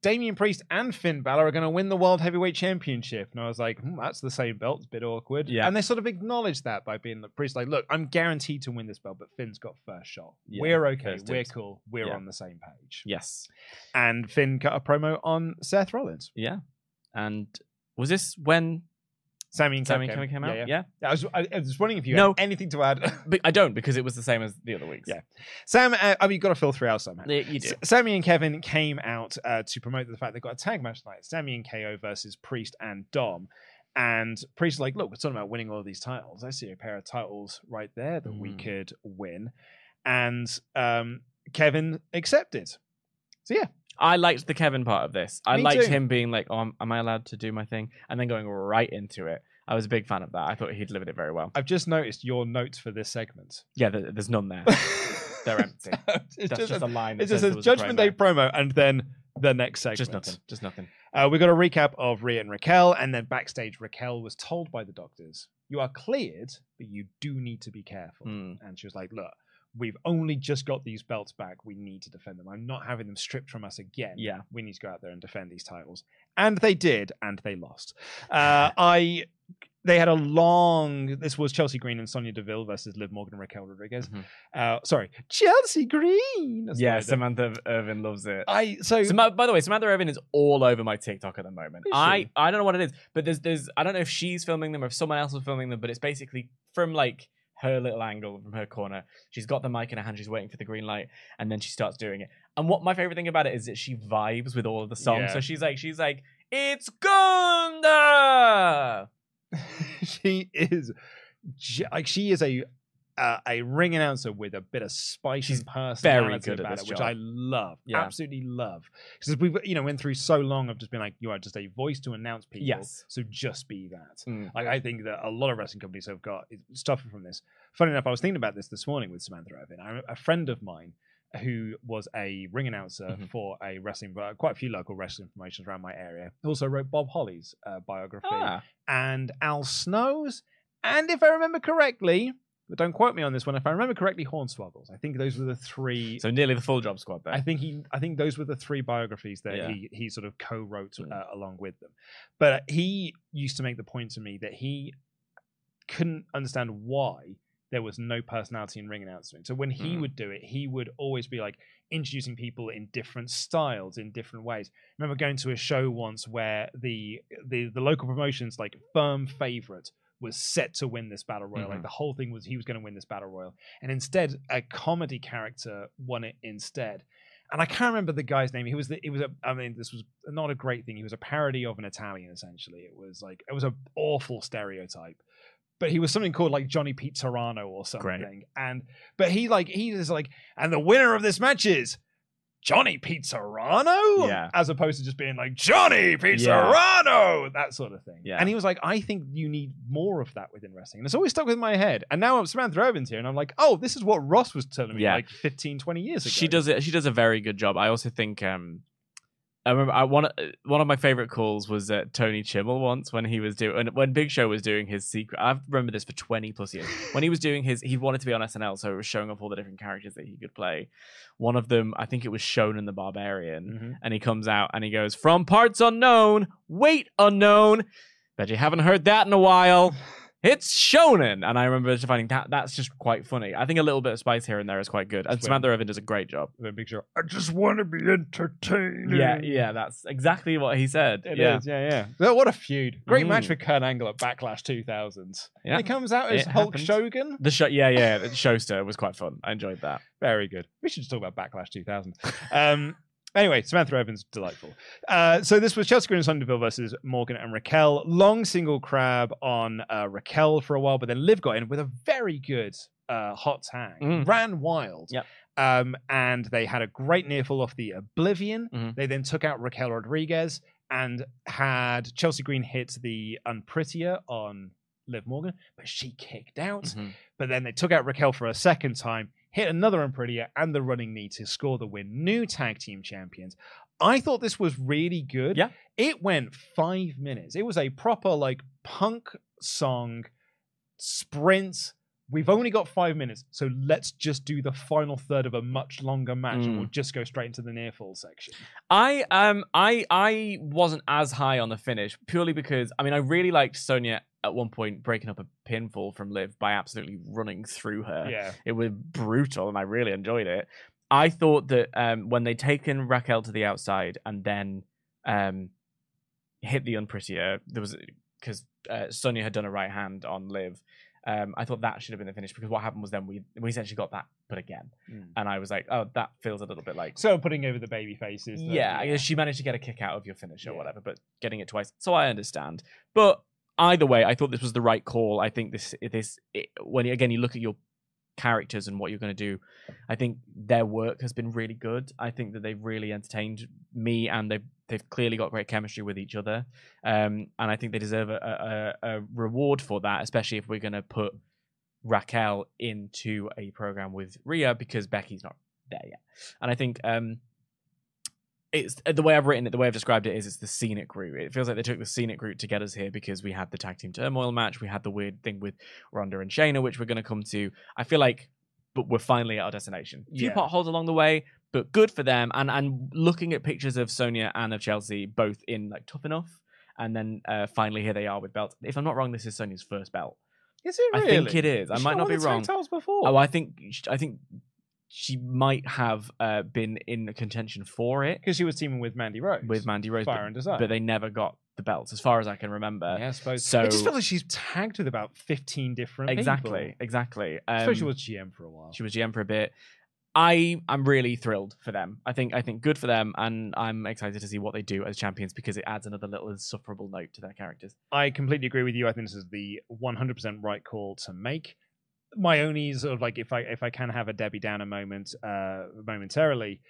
Damian Priest and Finn Balor are going to win the World Heavyweight Championship, and I was like, hmm, that's the same belt. It's a bit awkward. Yeah. and they sort of acknowledged that by being the Priest, like, look, I'm guaranteed to win this belt, but Finn's got first shot. Yeah, we're okay. We're dibs. cool. We're Yeah. on the same page. Yes. And Finn cut a promo on Seth Rollins. Yeah. And was this when Sami and Sami Kevin came out? Yeah, Yeah. I was, I, I was wondering if you No. had anything to add. But I don't because it was the same as the other weeks. Yeah. Sam, uh, I mean, you've got to filter out somehow. Yeah, you do. S- Sami and Kevin came out uh, to promote the fact they've got a tag match tonight. Sami and KO versus Priest and Dom. And Priest is like, look, we're talking about winning all of these titles. I see a pair of titles right there that we Mm. could win. And um, Kevin accepted. So yeah, I liked the Kevin part of this. I Me liked too. him being like, "Oh, am, I allowed to do my thing?" and then going right into it. I was a big fan of that. I thought he delivered it very well. I've just noticed your notes for this segment. Yeah, there, there's none there. They're empty. it's That's just a line that It just says there says a Judgment Day promo and then the next segment. Just nothing. Just nothing. Uh, we got a recap of Rhea and Raquel, and then backstage, Raquel was told by the doctors, "You are cleared, but you do need to be careful." Mm. And she was like, "Look, we've only just got these belts back. We need to defend them. I'm not having them stripped from us again. Yeah. we need to go out there and defend these titles." And they did, and they lost. Uh, I. They had a long. This was Chelsea Green and Sonya Deville versus Liv Morgan and Raquel Rodriguez. Mhm. Uh, sorry, Chelsea Green. That's Yeah, Samantha Irvin loves it. I so Sam- by the way, Samantha Irvin is all over my TikTok at the moment. I? I don't know what it is, but there's there's I don't know if she's filming them or if someone else is filming them, but it's basically from like her little angle from her corner. She's got the mic in her hand, she's waiting for the green light, and then she starts doing it. And what my favorite thing about it is that she vibes with all of the songs. Yeah. So she's like she's like it's Gunda. she is like she is a uh, a ring announcer with a bit of spice She's and personality good at about this it, which job. I love, Yeah. absolutely love. Because we've you know went through so long of just being like you are just a voice to announce people, Yes. so just be that. Mm. Like I think that a lot of wrestling companies have got stuff from this. Funny enough, I was thinking about this this morning with Samantha Irvin. I, a friend of mine who was a ring announcer Mhm. for a wrestling, uh, quite a few local wrestling promotions around my area, also wrote Bob Holly's uh, biography Ah, and Al Snow's, and if I remember correctly, but don't quote me on this one. If I remember correctly, Hornswoggles. I think those were the three. so nearly the full job squad there. I think he, I think those were the three biographies that Yeah. he he sort of co-wrote Mm. uh, along with them. But he used to make the point to me that he couldn't understand why there was no personality in ring announcing. So when he Mm. would do it, he would always be like introducing people in different styles, in different ways. I remember going to a show once where the the, the local promotions like firm favorite was set to win this battle royal. Like Mhm. the whole thing was he was going to win this battle royal, and instead a comedy character won it instead. And I can't remember the guy's name. He was the, it was a I mean this was not a great thing. He was a parody of an Italian essentially. It was like it was an awful stereotype. But he was something called like Johnny Pete Serrano or something. And but he like he is like and the winner of this match is Johnny Pete Serrano? Yeah. As opposed to just being like Johnny Pete Yeah. That sort of thing. Yeah. And he was like, I think you need more of that within wrestling. And it's always stuck with my head. And now Samantha Irvin's here, and I'm like, oh, this is what Ross was telling me Yeah. like 15, 20 years ago. She does it. She does a very good job. I also think. um I remember I, one one of my favorite calls was uh, Tony Chimel once when he was doing when, Big Show was doing his secret. I remember this for twenty plus years. When he was doing his, he wanted to be on SNL, so it was showing off all the different characters that he could play. One of them, I think it was Shonen the Barbarian, Mhm. and he comes out and he goes, "From parts unknown, weight unknown." Bet you haven't heard that in a while. It's Shonen, and I remember just finding that that's just quite funny. I think a little bit of spice here and there is quite good, and Just Samantha Irvin does a great job. The big show. I just want to be entertained. Yeah, yeah, that's exactly what he said. It yeah. is, yeah, yeah. But what a feud! Great Mhm. match with Kurt Angle at Backlash 2000s. Yeah. And he comes out as It Hulk happens. Shogun. The show, yeah, yeah, the showster was quite fun. I enjoyed that. Very good. We should just talk about Backlash 2000. Um, anyway, Samantha Evans, delightful. Uh, so this was Chelsea Green and Sonya Deville versus Morgan and Raquel. Long single crab on uh, Raquel for a while, but then Liv got in with a very good uh, hot tag. Mm. Ran wild. Yep. Um, and they had a great near fall off the Oblivion. Mhm. They then took out Raquel Rodriguez and had Chelsea Green hit the Unprettier on Liv Morgan, but she kicked out. Mhm. But then they took out Raquel for a second time, hit another Unprettier and the running knee to score the win. New tag team champions. I thought this was really good. Yeah. It went five minutes. It was a proper like punk song sprint. We've only got five minutes, so let's just do the final third of a much longer match, and Mm. we'll just go straight into the near fall section. I um I I wasn't as high on the finish purely because I mean I really liked Sonya at one point breaking up a pinfall from Liv by absolutely running through her. Yeah. It was brutal and I really enjoyed it. I thought that um when they'd taken Raquel to the outside and then um hit the unprettier there was because uh, Sonya had done a right hand on Liv. Um, I thought that should have been the finish because what happened was then we we essentially got that put again, Mm. and I was like, oh, that feels a little bit like So putting over the baby faces. yeah, I guess she managed to get a kick out of your finish or Yeah. whatever, but getting it twice. So I understand. But either way, I thought this was the right call. I think this this it, when again you look at your characters and what you're going to do, I think their work has been really good. I think that they've really entertained me, and they've they've clearly got great chemistry with each other. Um, and I think they deserve a, a, a reward for that, especially if we're going to put Raquel into a program with Rhea because Becky's not there yet. And I think um, it's uh, the way I've written it, the way I've described it is it's the scenic route. It feels like they took the scenic route to get us here because we had the tag team turmoil match, we had the weird thing with Ronda and Shayna, which we're going to come to. I feel like, but we're finally at our destination. A few Yeah. potholes along the way, but good for them. And and looking at pictures of Sonya and of Chelsea, both in like tough enough, and then uh, finally here they are with belts. If I'm not wrong, this is Sonya's first belt. Is it I think it is. I might not be wrong. before. Oh, I think I think she might have uh, been in contention for it because she was teaming with Mandy Rose. with Mandy Rose, Fire but, and Desire. but they never got the belts, as far as I can remember. yeah, I suppose. So it just felt like she's tagged with about fifteen different exactly, people. exactly. I suppose she Um, was GM for a while. She was GM for a bit. I am really thrilled for them. I think I think good for them, and I'm excited to see what they do as champions because it adds another little insufferable note to their characters. I completely agree with you. I think this is the 100% right call to make. My only sort of like if I if I can have a Debbie Downer moment uh momentarily,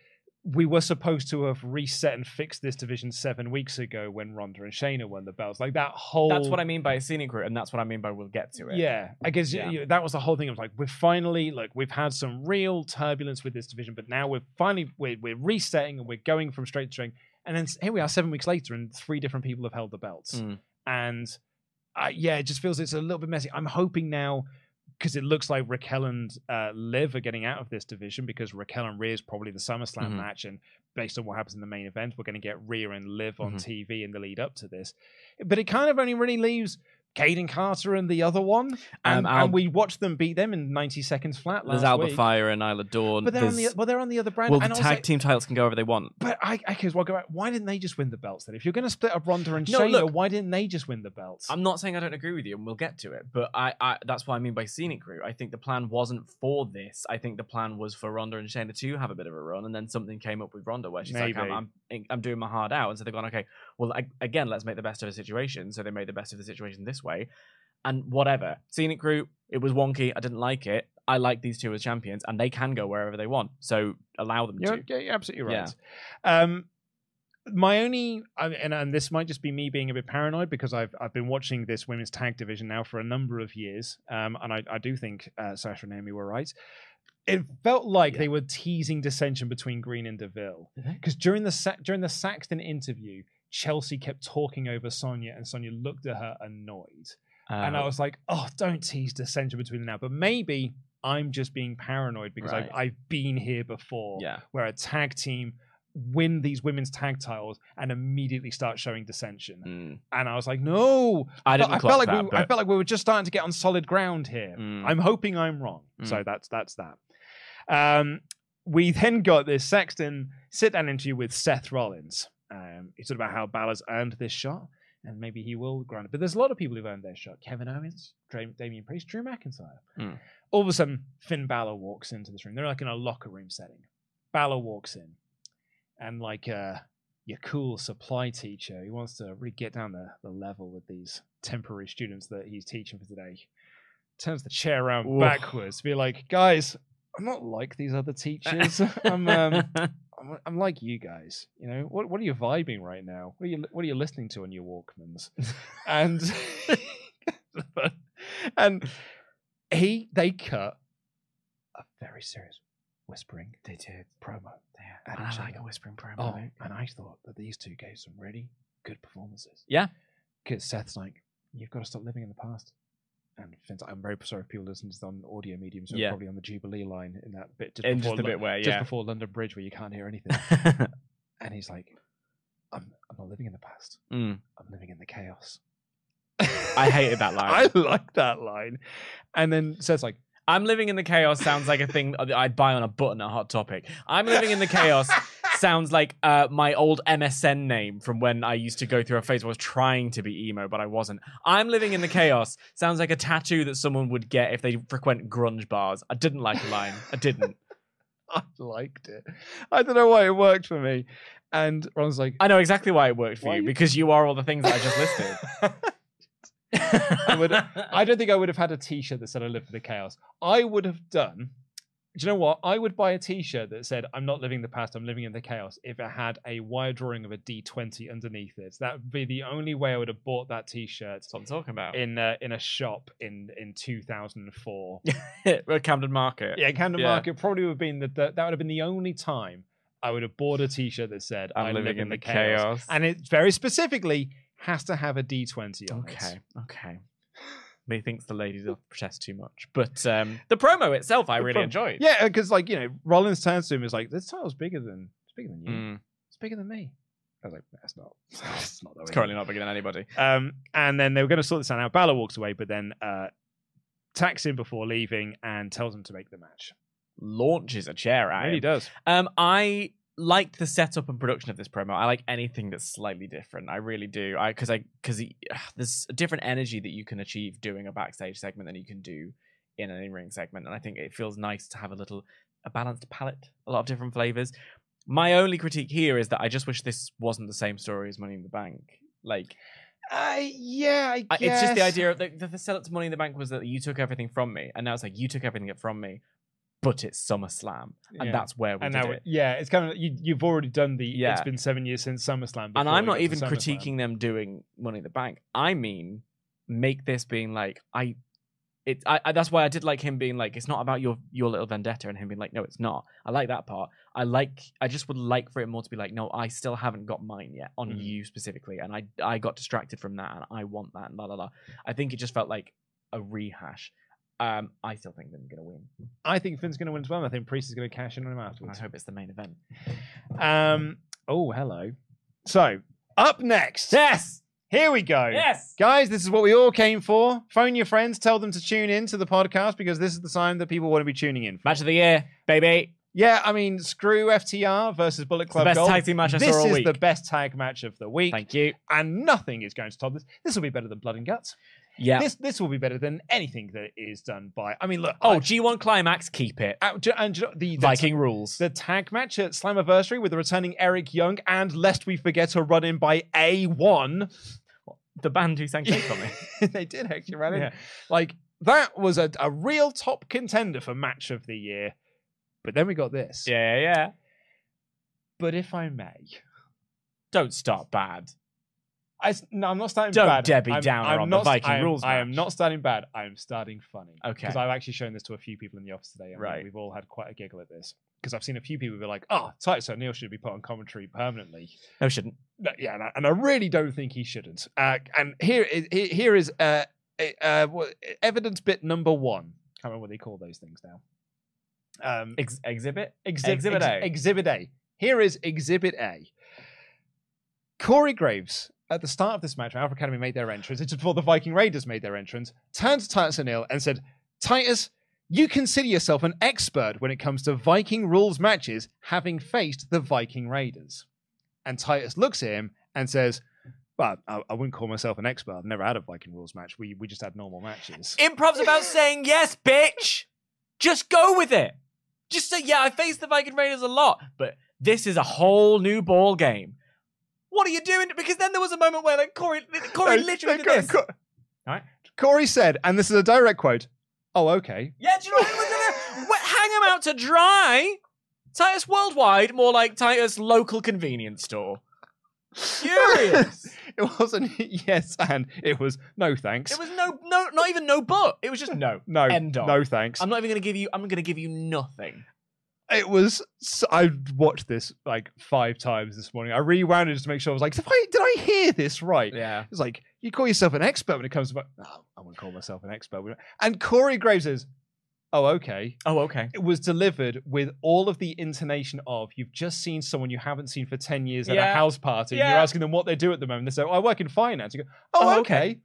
we were supposed to have reset and fixed this division seven weeks ago when Ronda and Shayna won the belts. Like that whole That's what I mean by a scenic route, and that's what I mean by we'll get to it. Yeah, I guess Yeah. you know, that was the whole thing. Of like, we're finally like we've had some real turbulence with this division, but now we're finally we're, we're resetting and we're going from straight to strength. And then here we are, seven weeks later, and three different people have held the belts. Mm. And uh, yeah, it just feels it's a little bit messy. I'm hoping now because it looks like Raquel and uh, Liv are getting out of this division because Raquel and Rhea is probably the SummerSlam Mhm. match, and based on what happens in the main event, we're going to get Rhea and Liv on Mhm. TV in the lead up to this. But it kind of only really leaves Kayden Carter and the other one, and, Um, and we watched them beat them in 90 seconds flat last There's Alba week. Fire and Isla Dawn. But they're on the well, they're on the other brand. well, the and tag also- team titles can go wherever they want. But I, I cause well, go back. Why didn't they just win the belts then? If you're going to split up Ronda and No, Shayna, look- why didn't they just win the belts? I'm not saying I don't agree with you, and we'll get to it. But I, I that's what I mean by scenic route. I think the plan wasn't for this. I think the plan was for Ronda and Shayna to have a bit of a run, and then something came up with Ronda where she's like, Maybe. I'm, I'm, I'm doing my hard out, and so they've gone, okay, well, I, again, let's make the best of the situation. So they made the best of the situation this way, and whatever scenic Group, It was wonky. I didn't like it. I like these two as champions, and they can go wherever they want. So allow them You're, to. yeah, you're absolutely Yeah. right. Um, my only, and, and this might just be me being a bit paranoid because I've I've been watching this women's tag division now for a number of years, um, and I, I do think uh, Sasha and Naomi were right. It felt like they were teasing dissension between Green and Deville because during the Sa- during the Saxton interview, Chelsea kept talking over Sonya, and Sonya looked at her annoyed, and I Uh, was like, "Oh, don't tease dissension between them now." But maybe I'm just being paranoid because Right. I've I've been here before yeah. where a tag team win these women's tag titles and immediately start showing dissension. Mm. And I was like, no, I didn't I felt like that, we, I felt like we were just starting to get on solid ground here. Mm. I'm hoping I'm wrong. So Mm. that's that's that. Um, we then got this Saxton sit down interview with Seth Rollins. Um, he talked about how Balor's earned this shot, and maybe he will grant it. But there's a lot of people who've earned their shot: Kevin Owens, Dra- Damian Priest, Drew McIntyre. Mm. All of a sudden, Finn Balor walks into this room. They're like in a locker room setting. Balor walks in, and like uh, your cool supply teacher, he wants to really get down the, the level with these temporary students that he's teaching for today. Turns the chair around Oof. backwards, be like, guys, I'm not like these other teachers. I'm um, I'm, I'm like you guys. You know, what what are you vibing right now? What are you what are you listening to on your Walkmans? and and he they cut a very serious whispering They did. promo. Yeah. And I like a whispering promo. Oh, Luke. and I thought that these two gave some really good performances. Yeah. Because Seth's like, you've got to stop living in the past. And Finn's I'm very sorry if people listen to this on audio medium, so Yeah. probably on the Jubilee line in that bit just In before just the bit where, just before London Bridge where you can't hear anything. and he's like, I'm, I'm not living in the past. Mm. I'm living in the chaos. I hated that line. I like that line. And then Seth's like, I'm living in the chaos sounds like a thing that I'd buy on a button at Hot Topic. I'm living in the chaos sounds like uh, my old MSN name from when I used to go through a phase where I was trying to be emo, but I wasn't. I'm living in the chaos sounds like a tattoo that someone would get if they frequent grunge bars. I didn't like the line. I didn't. I liked it. I don't know why it worked for me. And Ron's like, I know exactly why it worked for you you- because you are all the things that I just listed. I would. I don't think I would have had a T-shirt that said "I live for the chaos." I would have done. Do you know what? I would buy a T-shirt that said "I'm not living the past. I'm living in the chaos." If it had a wire drawing of a D20 underneath it, that would be the only way I would have bought that T-shirt That's what I'm talking about. in uh, in a shop in in 2004. At Camden Market. yeah, Camden Yeah. Market probably would have been the, the that would have been the only time I would have bought a T-shirt that said I'm "I living live in in the chaos,", chaos. and it very specifically has to have a D20 on it. Okay, okay. Methinks the ladies will protest too much, but um, the promo itself I really enjoyed. Yeah, because like you know, Rollins turns to him is like, "This title's bigger than it's bigger than you. Mm. It's bigger than me." I was like, "That's not. It's not. that It's way." currently not bigger than anybody. Um, and then they were going to sort this out. Now Balor walks away, but then uh, attacks him before leaving and tells him to make the match. Launches a chair at Really him. does. Um, I liked the setup and production of this promo. I like anything that's slightly different. I really do. I because I because there's a different energy that you can achieve doing a backstage segment than you can do in an in-ring segment, and I think it feels nice to have a little a balanced palette, a lot of different flavors. My only critique here is that I just wish this wasn't the same story as Money in the Bank. Like, I yeah, I I- it's just the idea of the, the, the setup to Money in the Bank was that you took everything from me, and now it's like you took everything from me, but it's SummerSlam, and Yeah. that's where we And did now, it. yeah, it's kind of you, you've already done the. Yeah. It's been seven years since SummerSlam. and before I'm we not to even SummerSlam. critiquing them doing Money in the Bank. I mean, make this being like I. It, I, I, that's why I did like him being like, it's not about your your little vendetta, and him being like, no, it's not. I like that part. I like, I just would like for it more to be like, no, I still haven't got mine yet on Mhm. you specifically, and I I got distracted from that, and I want that, and la la la. I think it just felt like a rehash. Um, I still think they're gonna win. I think Finn's going to win as well. and I think Priest is going to cash in on him afterwards. I hope it's the main event. Um. Oh, hello. So up next, Yes, here we go. yes. Guys, this is what we all came for. Phone your friends, tell them to tune in to the podcast because this is the time that people want to be tuning in. For. Match of the year, baby. Yeah, I mean, screw FTR versus Bullet Club. the Club best Gold. tag team match I this saw all is week. the best tag match of the week, Thank you. and nothing is going to top this. This will be better than Blood and Guts. Yeah. This this will be better than anything that is done by. I mean, look. oh, G one climax, keep it. uh, and the, the Viking rules. the tag match at Slammiversary with the returning Eric Young and lest we forget a run in by A1. the band who sang Shake on Me. they did actually run in. Yeah. Like that was a, a real top contender for match of the year. But then we got this. Yeah, yeah, yeah. But if I may, Don't start bad. I no, I'm not starting Don't bad. Debbie I'm, Downer I'm on the Viking I am, rules I am match. not starting bad. I am starting funny. Okay. Because I've actually shown this to a few people in the office today. And Right. We've all had quite a giggle at this. Because I've seen a few people be like, "Oh, Titus O'Neil should be put on commentary permanently." No, shouldn't. No, yeah, and I, and I really don't think he shouldn't. Uh, and here is here is uh, uh, evidence bit number one. I can't remember what they call those things now. Um, Ex- exhibit? exhi- Exhibit ex- A. Exhibit A. Here is Exhibit A. Corey Graves at the start of this match, when Alpha Academy made their entrance, it's before the Viking Raiders made their entrance, turned to Titus O'Neil and said, Titus, you consider yourself an expert when it comes to Viking rules matches, having faced the Viking Raiders. And Titus looks at him and says, Well, I, I wouldn't call myself an expert. I've never had a Viking rules match. We, we just had normal matches. Improv's about saying yes, bitch. Just go with it. Just say, yeah, I faced the Viking Raiders a lot, but this is a whole new ball game. What are you doing? Because then there was a moment where like Corey, Corey No, literally no, did Co- this. Co- Right? Corey said, and this is a direct quote, Oh, okay. Yeah, do you know what? We're gonna hang him out to dry. Titus Worldwide, more like Titus Local Convenience Store. Furious. it wasn't yes, and it was no thanks. it was no, no, not even no but. It was just no. no, End of. no thanks. I'm not even gonna give you. I'm gonna give you nothing. It was. I watched this like five times this morning. I rewound it just to make sure I was like, did I, did I hear this right? Yeah. It's like you call yourself an expert when it comes to. No, oh, I wouldn't call myself an expert. And Corey Graves says, "Oh, okay." Oh, okay. It was delivered with all of the intonation of you've just seen someone you haven't seen for ten years at a house party. And you're asking them what they do at the moment. They say, "Oh, I work in finance." You go, "Oh, Oh, okay." okay.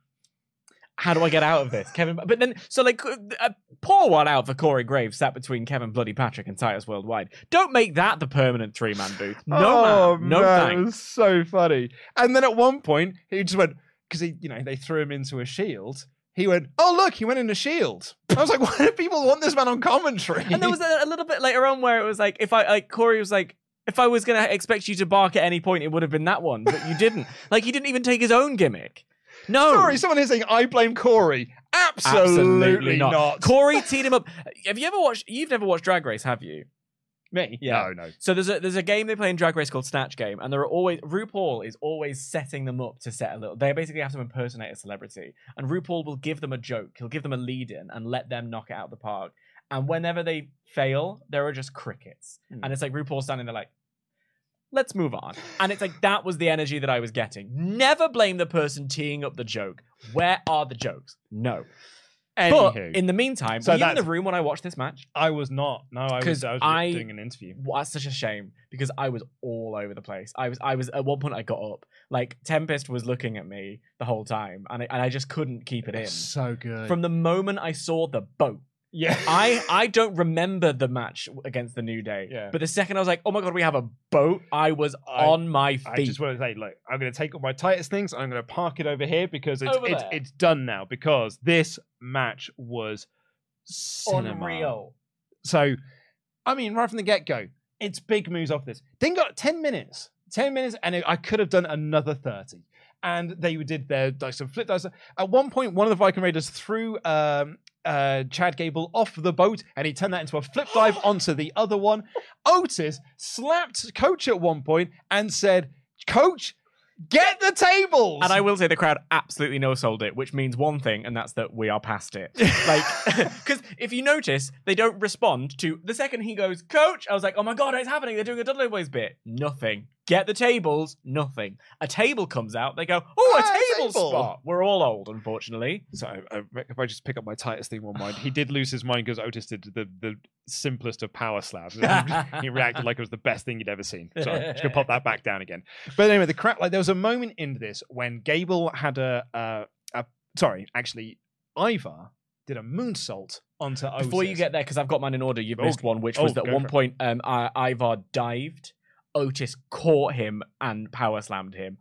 How do I get out of this, Kevin? But then, so like, uh, pour one out for Corey Graves, sat between Kevin Bloody Patrick and Titus Worldwide. Don't make that the permanent three man booth. No, oh, man. No man, thanks. It was so funny. And then at one point, he just went because he, you know, they threw him into a shield. He went, "Oh look, he went in a shield." I was like, "Why do people want this man on commentary?" And there was a, a little bit later on where it was like, if I like Corey was like, if I was gonna expect you to bark at any point, it would have been that one, but you didn't. like he didn't even take his own gimmick. No, Sorry, someone is saying I blame Corey. Absolutely, not. Corey teed him up. Have you ever watched? You've never watched Drag Race, have you? Me? Yeah. No, no. So there's a there's a game they play in Drag Race called Snatch Game, and there are always RuPaul is always setting them up to set a little. They basically have to impersonate a celebrity, and RuPaul will give them a joke. He'll give them a lead in and let them knock it out of the park. And whenever they fail, there are just crickets, Hmm. and it's like RuPaul standing there like. Let's move on. And it's like that was the energy that I was getting. Never blame the person teeing up the joke. Where are the jokes? No. But in the meantime, So were you in the that's- room when I watched this match? I was not. No, I was, 'Cause I was I- doing an interview. Well, that's such a shame because I was all over the place. I was, I was at one point I got up, like Tempest was looking at me the whole time, and I, and I just couldn't keep it in. So good. From the moment I saw the boat, yeah, I, I don't remember the match against the New Day. Yeah. But the second I was like, oh my god, we have a boat, I was I- on my feet. I just want to say, look, I'm going to take all my Titus things and I'm going to park it over here because it's it's, it's done now because this match was cinema. Unreal. So, I mean, right from the get go, it's big moves off this. Then got 10 minutes. 10 minutes, and it, I could have done another 30. And they did their like some flip dice. At one point, one of the Viking Raiders threw um, uh, Chad Gable off the boat, and he turned that into a flip dive onto the other one. Otis slapped Coach at one point and said, "Coach, get the tables." And I will say the crowd absolutely no sold it, which means one thing, and that's that we are past it. Like, because if you notice, they don't respond to the second he goes, Coach. I was like, oh my god, it's happening. They're doing a Dudley Boyz bit. Nothing. Get the tables. Nothing. A table comes out. They go, oh, a table, table. spot. We're all old, unfortunately. So uh, if I just pick up my Titus thing one mind, he did lose his mind because Otis did the, the simplest of power slabs. he reacted like it was the best thing you'd ever seen. So I'm just gonna pop that back down again. But anyway, the crap like there was a moment in this when Gable had a, uh, a sorry, actually, Ivar did a moonsault onto Otis. Before you get there, because I've got mine in order, you've Oh, missed one, which oh, was that at one point um, I- Ivar dived, Otis caught him and power slammed him.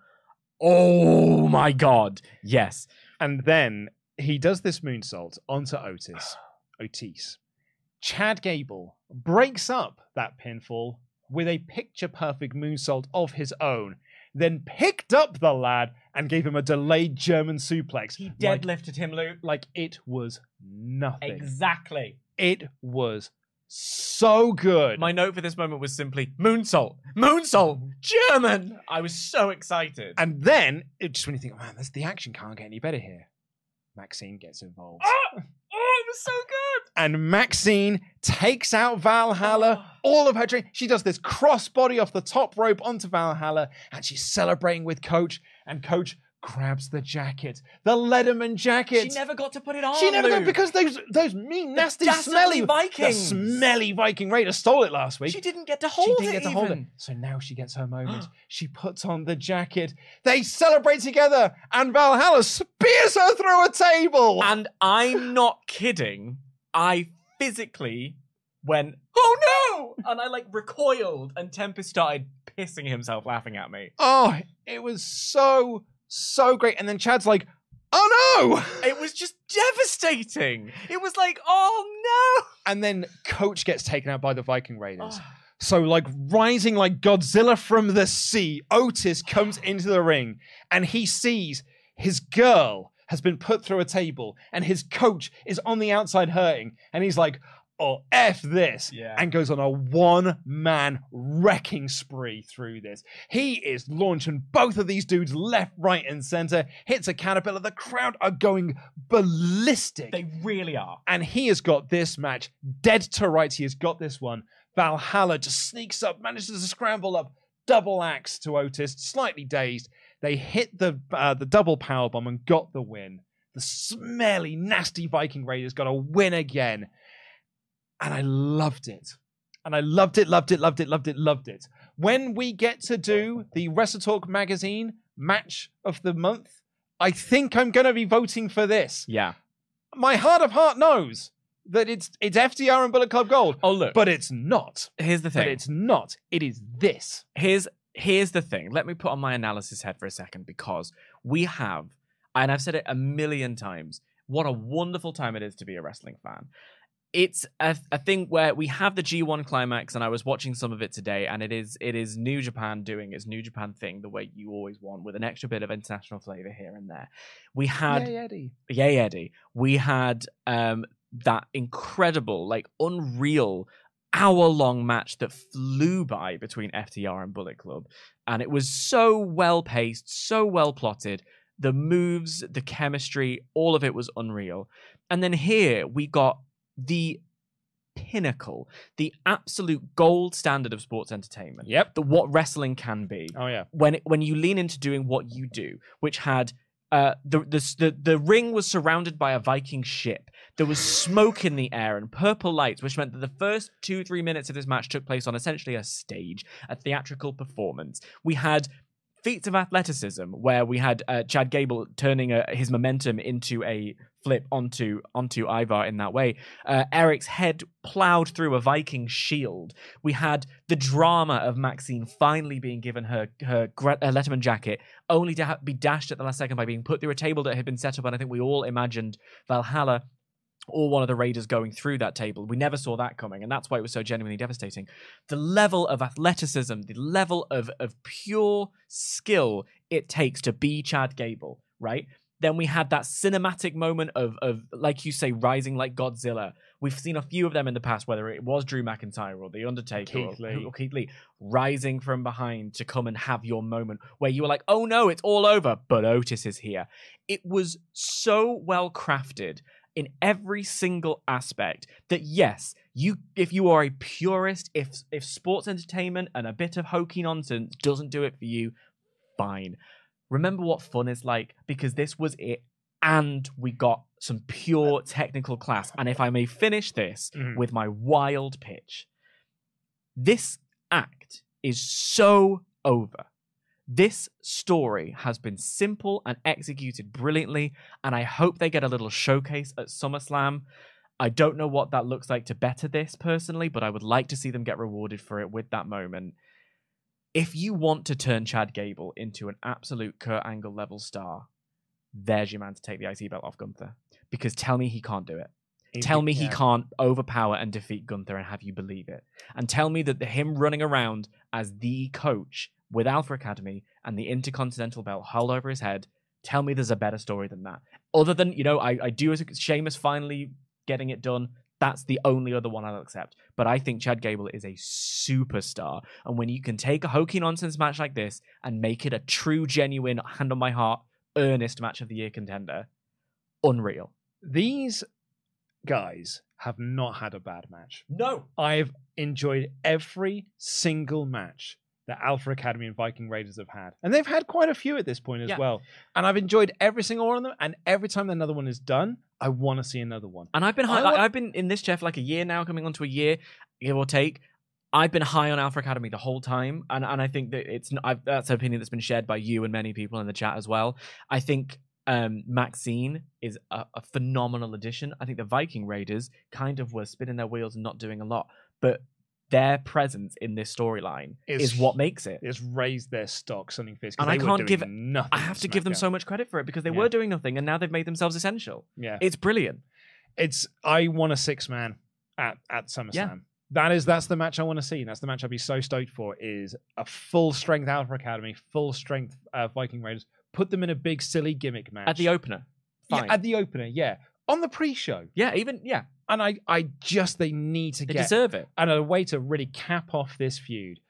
Oh my god! Yes, And then he does this moonsault onto Otis. Otis. Chad Gable breaks up that pinfall with a picture perfect moonsault of his own, then picked up the lad and gave him a delayed German suplex. he Like- deadlifted him, Luke. Like, it was nothing. Exactly. It was so good. My note for this moment was simply moonsault, moonsault, German. I was so excited. and then, it, just when you think, man, this, the action can't get any better here, Maxine gets involved. oh, oh, it was so good. and Maxine takes out Valhalla. Ah. All of her training. She does this crossbody off the top rope onto Valhalla, and she's celebrating with Coach. And Coach grabs the jacket, the Letterman jacket. She never got to put it on. She never got because those those mean, nasty, smelly Vikings. the smelly Viking Raider stole it last week. She didn't get to She hold didn't it get to hold it. even. So now she gets her moment. she puts on the jacket. They celebrate together, and Valhalla spears her through a table. And I'm not kidding. I physically went, oh no! And I like recoiled, and Tempest started pissing himself laughing at me. Oh, it was so, so great. And then Chad's like, oh no! It was just devastating. It was like, oh no! And then Coach gets taken out by the Viking! Raiders. Ah. So, like, rising like Godzilla from the sea, Otis comes into the ring and he sees his girl has been put through a table and his coach is on the outside hurting. And he's like, oh, F this. Yeah. And goes on a one man wrecking spree through this. He is launching both of these dudes left, right, and center, hits a caterpillar. The crowd are going ballistic They really are. and he has got this match dead to rights. He has got this one. Valhalla just sneaks up, manages to scramble up, double axe to Otis, slightly dazed. They hit the uh, the double power bomb and got the win. The smelly, nasty Viking Raiders got a win again, and I loved it. And I loved it, loved it, loved it, loved it, loved it. When we get to do the WrestleTalk magazine match of the month, I think I'm going to be voting for this. Yeah. My heart of heart knows that it's it's FTR and Bullet Club Gold. Oh look, but it's not. Here's the thing. But it's not. It is this. here's here's the thing. Let me put on my analysis head for a second because we have, and I've said it a million times, what a wonderful time it is to be a wrestling fan. It's a, a thing where we have the G1 climax, and I was watching some of it today, and it is it is New Japan doing its New Japan thing the way you always want, with an extra bit of international flavor here and there. We had Yay, Eddie. Yay Eddie. We had um that incredible, like unreal hour long match that flew by between FTR and Bullet Club. And it was so well paced, so well plotted. The moves, the chemistry, all of it was unreal. And then here we got the pinnacle, the absolute gold standard of sports entertainment. Yep. The what wrestling can be Oh yeah. when it, when you lean into doing what you do, which had uh, the, the the the ring was surrounded by a Viking ship. There was smoke in the air and purple lights, which meant that the first two three minutes of this match took place on essentially a stage, a theatrical performance. We had feats of athleticism where we had uh, Chad Gable turning uh, his momentum into a flip onto onto Ivar in that way. Uh, Erik's head plowed through a Viking shield. We had the drama of Maxine finally being given her her uh, Letterman jacket, only to ha- be dashed at the last second by being put through a table that had been set up. And I think we all imagined Valhalla or one of the raiders going through that table. We never saw that coming, and that's why it was so genuinely devastating. The level of athleticism, the level of of pure skill it takes to be Chad Gable, right? Then we had that cinematic moment of of like you say, rising like Godzilla. We've seen a few of them in the past, whether it was Drew McIntyre or The Undertaker Keith or, or Keith Lee, rising from behind to come and have your moment where you were like, "Oh no, it's all over," but Otis is here. It was so well crafted in every single aspect that yes you if you are a purist if if sports entertainment and a bit of hokey nonsense doesn't do it for you fine remember what fun is like because this was it and we got some pure technical class and if i may finish this Mhm. with my wild pitch this act is so over this story has been simple and executed brilliantly, and I hope they get a little showcase at SummerSlam. I don't know what that looks like to better this personally, but I would like to see them get rewarded for it with that moment. If you want to turn Chad Gable into an absolute Kurt Angle level star, there's your man to take the IC belt off Gunther. Because tell me he can't do it. Tell me he can't overpower and defeat Gunther and have you believe it. And tell me that him running around as the coach with Alpha Academy and the Intercontinental belt held over his head, tell me there's a better story than that. Other than, you know, I, I do as Sheamus finally getting it done. That's the only other one I'll accept. But I think Chad Gable is a superstar. And when you can take a hokey nonsense match like this and make it a true, genuine, hand on my heart, earnest match of the year contender, unreal. These guys have not had a bad match. No. I've enjoyed every single match that Alpha Academy and Viking Raiders have had. And they've had quite a few at this point as Yeah. well. And I've enjoyed every single one of them. And every time another one is done, I want to see another one. And I've been high, wa- I've been in this chair for like a year now, coming on to a year, give or take. I've been high on Alpha Academy the whole time, and and I think that it's I've, that's an opinion that's been shared by you and many people in the chat as well. I think um, Maxine is a, a phenomenal addition. I think the Viking Raiders kind of were spinning their wheels and not doing a lot, but their presence in this storyline Is- what makes it. It's raised their stock, Something. 'cause And I can't give nothing. I have to give them so much credit for it because they Yeah. were doing nothing and now they've made themselves essential. Yeah. It's brilliant. it's I want a six man at at SummerSlam. Yeah. That is that's the match I want to see. That's the match I'd be so stoked for. Is a full strength Alpha Academy, full strength uh, Viking Raiders. Put them in a big silly gimmick match At the opener. Yeah, Fine. at the opener, yeah, on the pre-show. yeah, even yeah. And I I just they need to They get deserve it. and a way to really cap off this feud.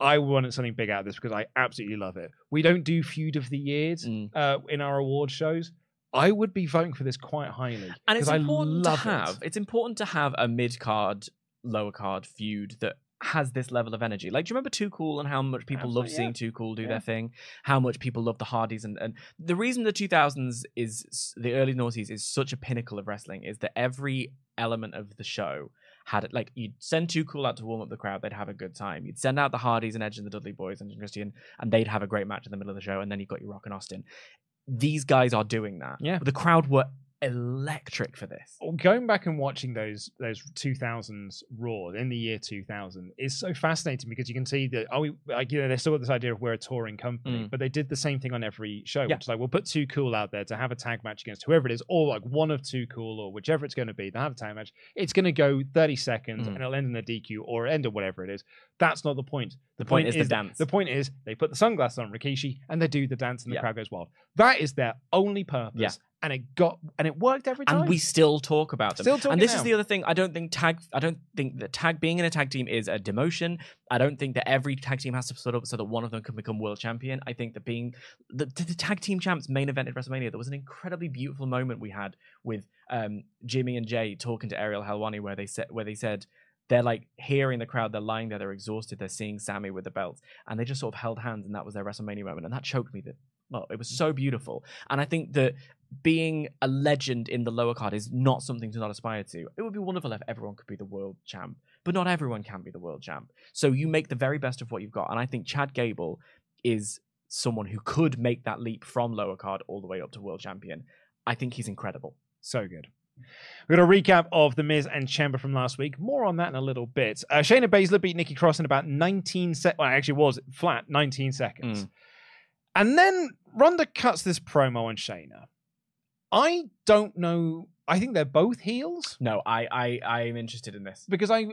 I wanted something big out of this because I absolutely love it. We don't do feud of the years Mm. uh, in our award shows. I would be voting for this quite highly and it's important to have it. it's important to have a mid card lower card feud that has this level of energy. Like, do you remember Too Cool and how much people love Absolutely, yeah. seeing Too Cool do Yeah. their thing? How much people love the Hardys and, and the reason the 2000s is the early noughties is such a pinnacle of wrestling is that every element of the show had it like you'd send Too Cool out to warm up the crowd, they'd have a good time. You'd send out the Hardys and Edge and the Dudley Boyz and Christian, and they'd have a great match in the middle of the show, and then you've got your Rock and Austin. These guys are doing that. Yeah. the crowd were electric for this. Going back and watching those those 2000s Raw in the year 2000 is so fascinating because you can see that oh, we, like you know, they still got this idea of we're a touring company, Mm. but they did the same thing on every show, Yeah. which is like we'll put Too Cool out there to have a tag match against whoever it is, or like one of Too Cool or whichever it's going to be. They have a tag match. It's going to go 30 seconds Mm. and it'll end in a DQ or end or whatever it is. That's not the point. The point is the dance. The point is they put the sunglasses on Rikishi and they do the dance and the Yeah. crowd goes wild. That is their only purpose. Yeah. And it got and it worked every time. and we still talk about them. Still talking and this now. is the other thing. I don't think tag. I don't think that tag being in a tag team is a demotion. I don't think that every tag team has to split up so that one of them can become world champion. I think that being the, the, tag team champs main event at WrestleMania, there was an incredibly beautiful moment we had with um, Jimmy and Jey talking to Ariel Helwani, where they said where they said. They're like hearing the crowd, they're lying there, they're exhausted, they're seeing Sami with the belt, and they just sort of held hands, and that was their WrestleMania moment, and that choked me. That well, it was so beautiful, and I think that being a legend in the lower card is not something to not aspire to. It would be wonderful if everyone could be the world champ, but not everyone can be the world champ. So you make the very best of what you've got. And I think Chad Gable is someone who could make that leap from lower card all the way up to world champion. I think he's incredible. So good. We've got a recap of The Miz and Ciampa from last week. More on that in a little bit. Uh, Shayna Baszler beat Nikki Cross in about 19 seconds. Well, actually, was flat 19 seconds. Mm. And then Ronda cuts this promo on Shayna. I don't know. I think they're both heels No, I I I'm interested in this. because I.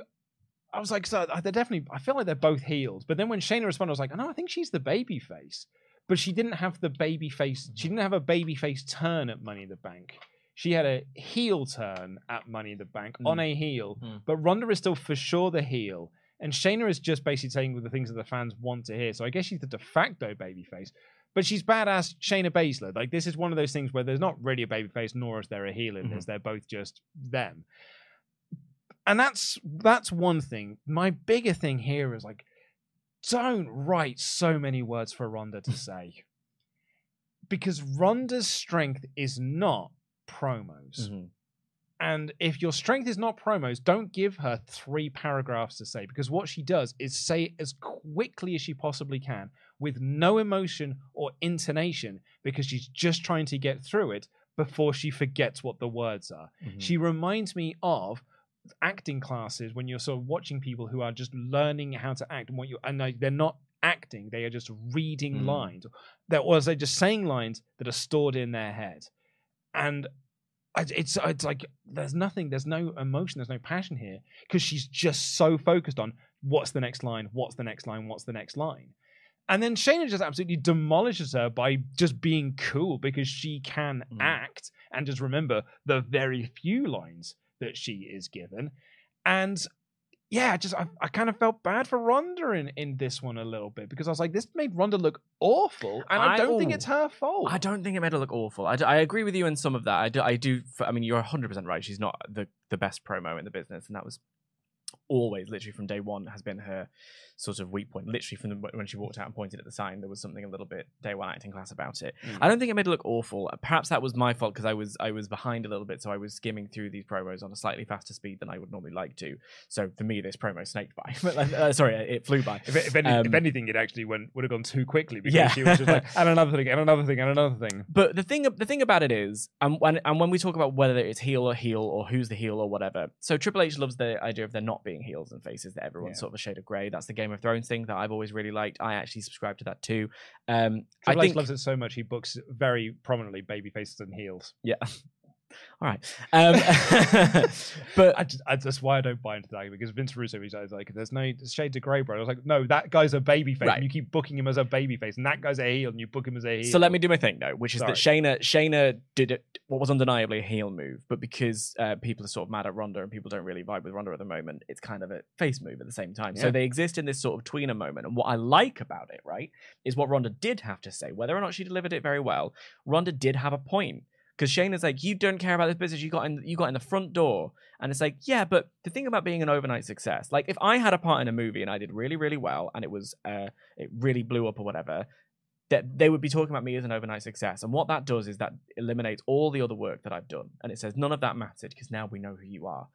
I was like, so they're definitely. I feel like they're both heels, but then when Shayna responded, I was like, no, I think she's the baby face, but she didn't have the baby face. She didn't have a baby face turn at Money in the Bank. She had a heel turn at Money in the Bank on a heel, Mm. but Ronda is still for sure the heel, and Shayna is just basically saying the things that the fans want to hear. So I guess she's the de facto baby face, but she's badass Shayna Baszler. Like this is one of those things where there's not really a baby face, nor is there a heel in this. They're both just them and that's that's one thing. My bigger thing here is like, don't write so many words for Ronda to say, because Ronda's strength is not promos. Mhm. And if your strength is not promos, don't give her three paragraphs to say because what she does is say it as quickly as she possibly can with no emotion or intonation because she's just trying to get through it before she forgets what the words are. She reminds me of acting classes when you're sort of watching people who are just learning how to act and what you and like, they're not acting they are just reading Mm. lines that or they're just saying lines that are stored in their head and it's it's like there's nothing there's no emotion there's no passion here because she's just so focused on what's the next line what's the next line what's the next line and then Shayna just absolutely demolishes her by just being cool because she can Mm. act and just remember the very few lines that she is given. And yeah, just I, I kind of felt bad for Ronda in, in this one a little bit because I was like, this made Ronda look awful, and I, I- don't think oh. it's her fault. I don't think it made her look awful. I I agree with you in some of that. I do. I do. I mean, you're 100 percent right. She's not the the best promo in the business, and that was always, literally from day one, has been her sort of weak point. Literally from the, when she walked out and pointed at the sign, there was something a little bit day one acting class about it. Mm. I don't think it made it look awful. Perhaps that was my fault because I was I was behind a little bit, so I was skimming through these promos on a slightly faster speed than I would normally like to. So for me, this promo snaked by. Uh, sorry, it flew by. If, if, any, if Um, anything, it actually went would have gone too quickly because Yeah. she was just like, and another thing, and another thing, and another thing. But the thing, the thing about it is, and when and when we talk about whether it's heel or heel or who's the heel or whatever, so Triple H loves the idea of there not being heels and faces, that everyone's Yeah. sort of a shade of grey. That's the Game of Thrones thing that I've always really liked. I actually subscribe to that too. Um, I Triple H think, loves it so much he books very prominently baby faces and heels. yeah. All right, um, but I just, I, that's why I don't buy into that because Vince Russo he's always like, "There's no shades of grey, bro." I was like, "No, that guy's a baby face, Right. and you keep booking him as a baby face, and that guy's a heel, and you book him as a heel." So let me do my thing though, which is that Sorry. Shayna Shayna did it what was undeniably a heel move, but because uh, people are sort of mad at Ronda and people don't really vibe with Ronda at the moment, it's kind of a face move at the same time. So they exist in this sort of tweener moment. And what I like about it, right, is what Ronda did have to say, whether or not she delivered it very well. Ronda did have a point because Shayna's like, you don't care about this business. You got in, you got in the front door, and it's like, yeah, but the thing about being an overnight success, like if I had a part in a movie and I did really, really well, and it was, uh, it really blew up or whatever, that they would be talking about me as an overnight success. And what that does is that eliminates all the other work that I've done, and it says none of that mattered because now we know who you are.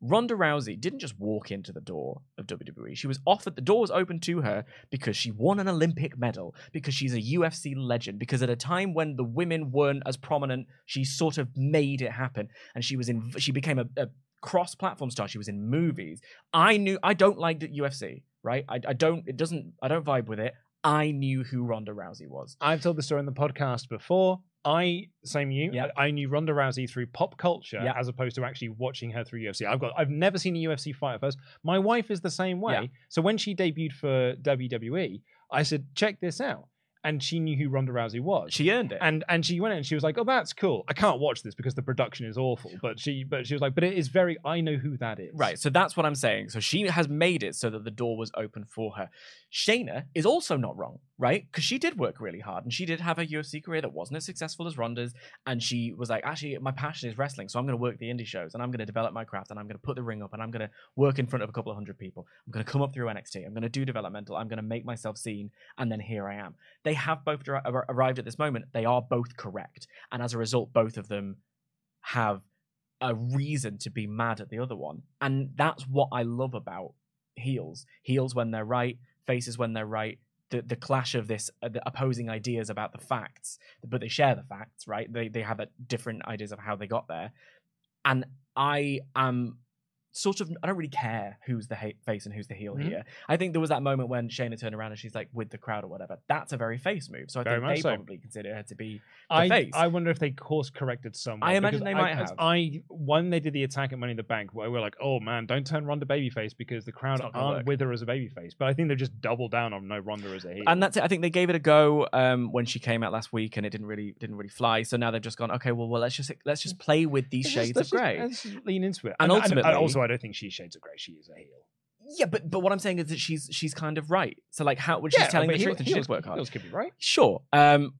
Ronda Rousey didn't just walk into the door of WWE. She was offered the door was open to her because she won an Olympic medal, because she's a UFC legend, because at a time when the women weren't as prominent, she sort of made it happen, and she was in. She became a, a cross-platform star. She was in movies. I knew. I don't like the UFC. Right. I, I don't. It doesn't. I don't vibe with it. I knew who Ronda Rousey was. I've told the story in the podcast before. I same you. Yep. I, I knew Ronda Rousey through pop culture Yep. as opposed to actually watching her through UFC. I've got I've never seen a UFC fight first. My wife is the same way. So when she debuted for WWE, I said, check this out. And she knew who Ronda Rousey was. She earned it. and and she went in and she was like, "Oh, that's cool. I can't watch this because the production is awful." But she but she was like, "But it is very. I know who that is." Right, so that's what I'm saying. So she has made it so that the door was open for her. Shayna is also not wrong, right? Because she did work really hard and she did have a UFC career that wasn't as successful as Ronda's. And she was like, actually, my passion is wrestling, so I'm going to work the indie shows and I'm going to develop my craft and I'm going to put the ring up and I'm going to work in front of a couple of hundred people. I'm going to come up through NXT. I'm going to do developmental. I'm going to make myself seen. And then here I am. They have both arrived at this moment. They are both correct. And as a result, both of them have a reason to be mad at the other one. And that's what I love about heels. Heels when they're right, faces when they're right. The, the clash of this uh, the opposing ideas about the facts, but they share the facts, right? They they have a different ideas of how they got there, and I am sort of I don't really care who's the hate face and who's the heel Mhm. here. I think there was that moment when Shayna turned around and she's like with the crowd or whatever. That's a very face move. So I Very think they so. probably consider her to be the I, face. I wonder if they course corrected somewhat. I imagine they might have. I when they did the attack at Money in the Bank, where we're like, oh man, don't turn Ronda babyface because the crowd It's aren't work. with her as a babyface. But I think they've just doubled down on no Ronda as a heel. and that's it. I think they gave it a go um, when she came out last week, and it didn't really didn't really fly. So now they've just gone, okay, well, well, let's just let's just play with these just- shades of grey. let's lean into it. And ultimately- also, I don't think she's shades of grey. She is a heel. Yeah, but but what I'm saying is that she's she's kind of right. So like, how when she's Yeah, telling but the heel- truth and she heels- work hard. heels could be right. Sure. Um,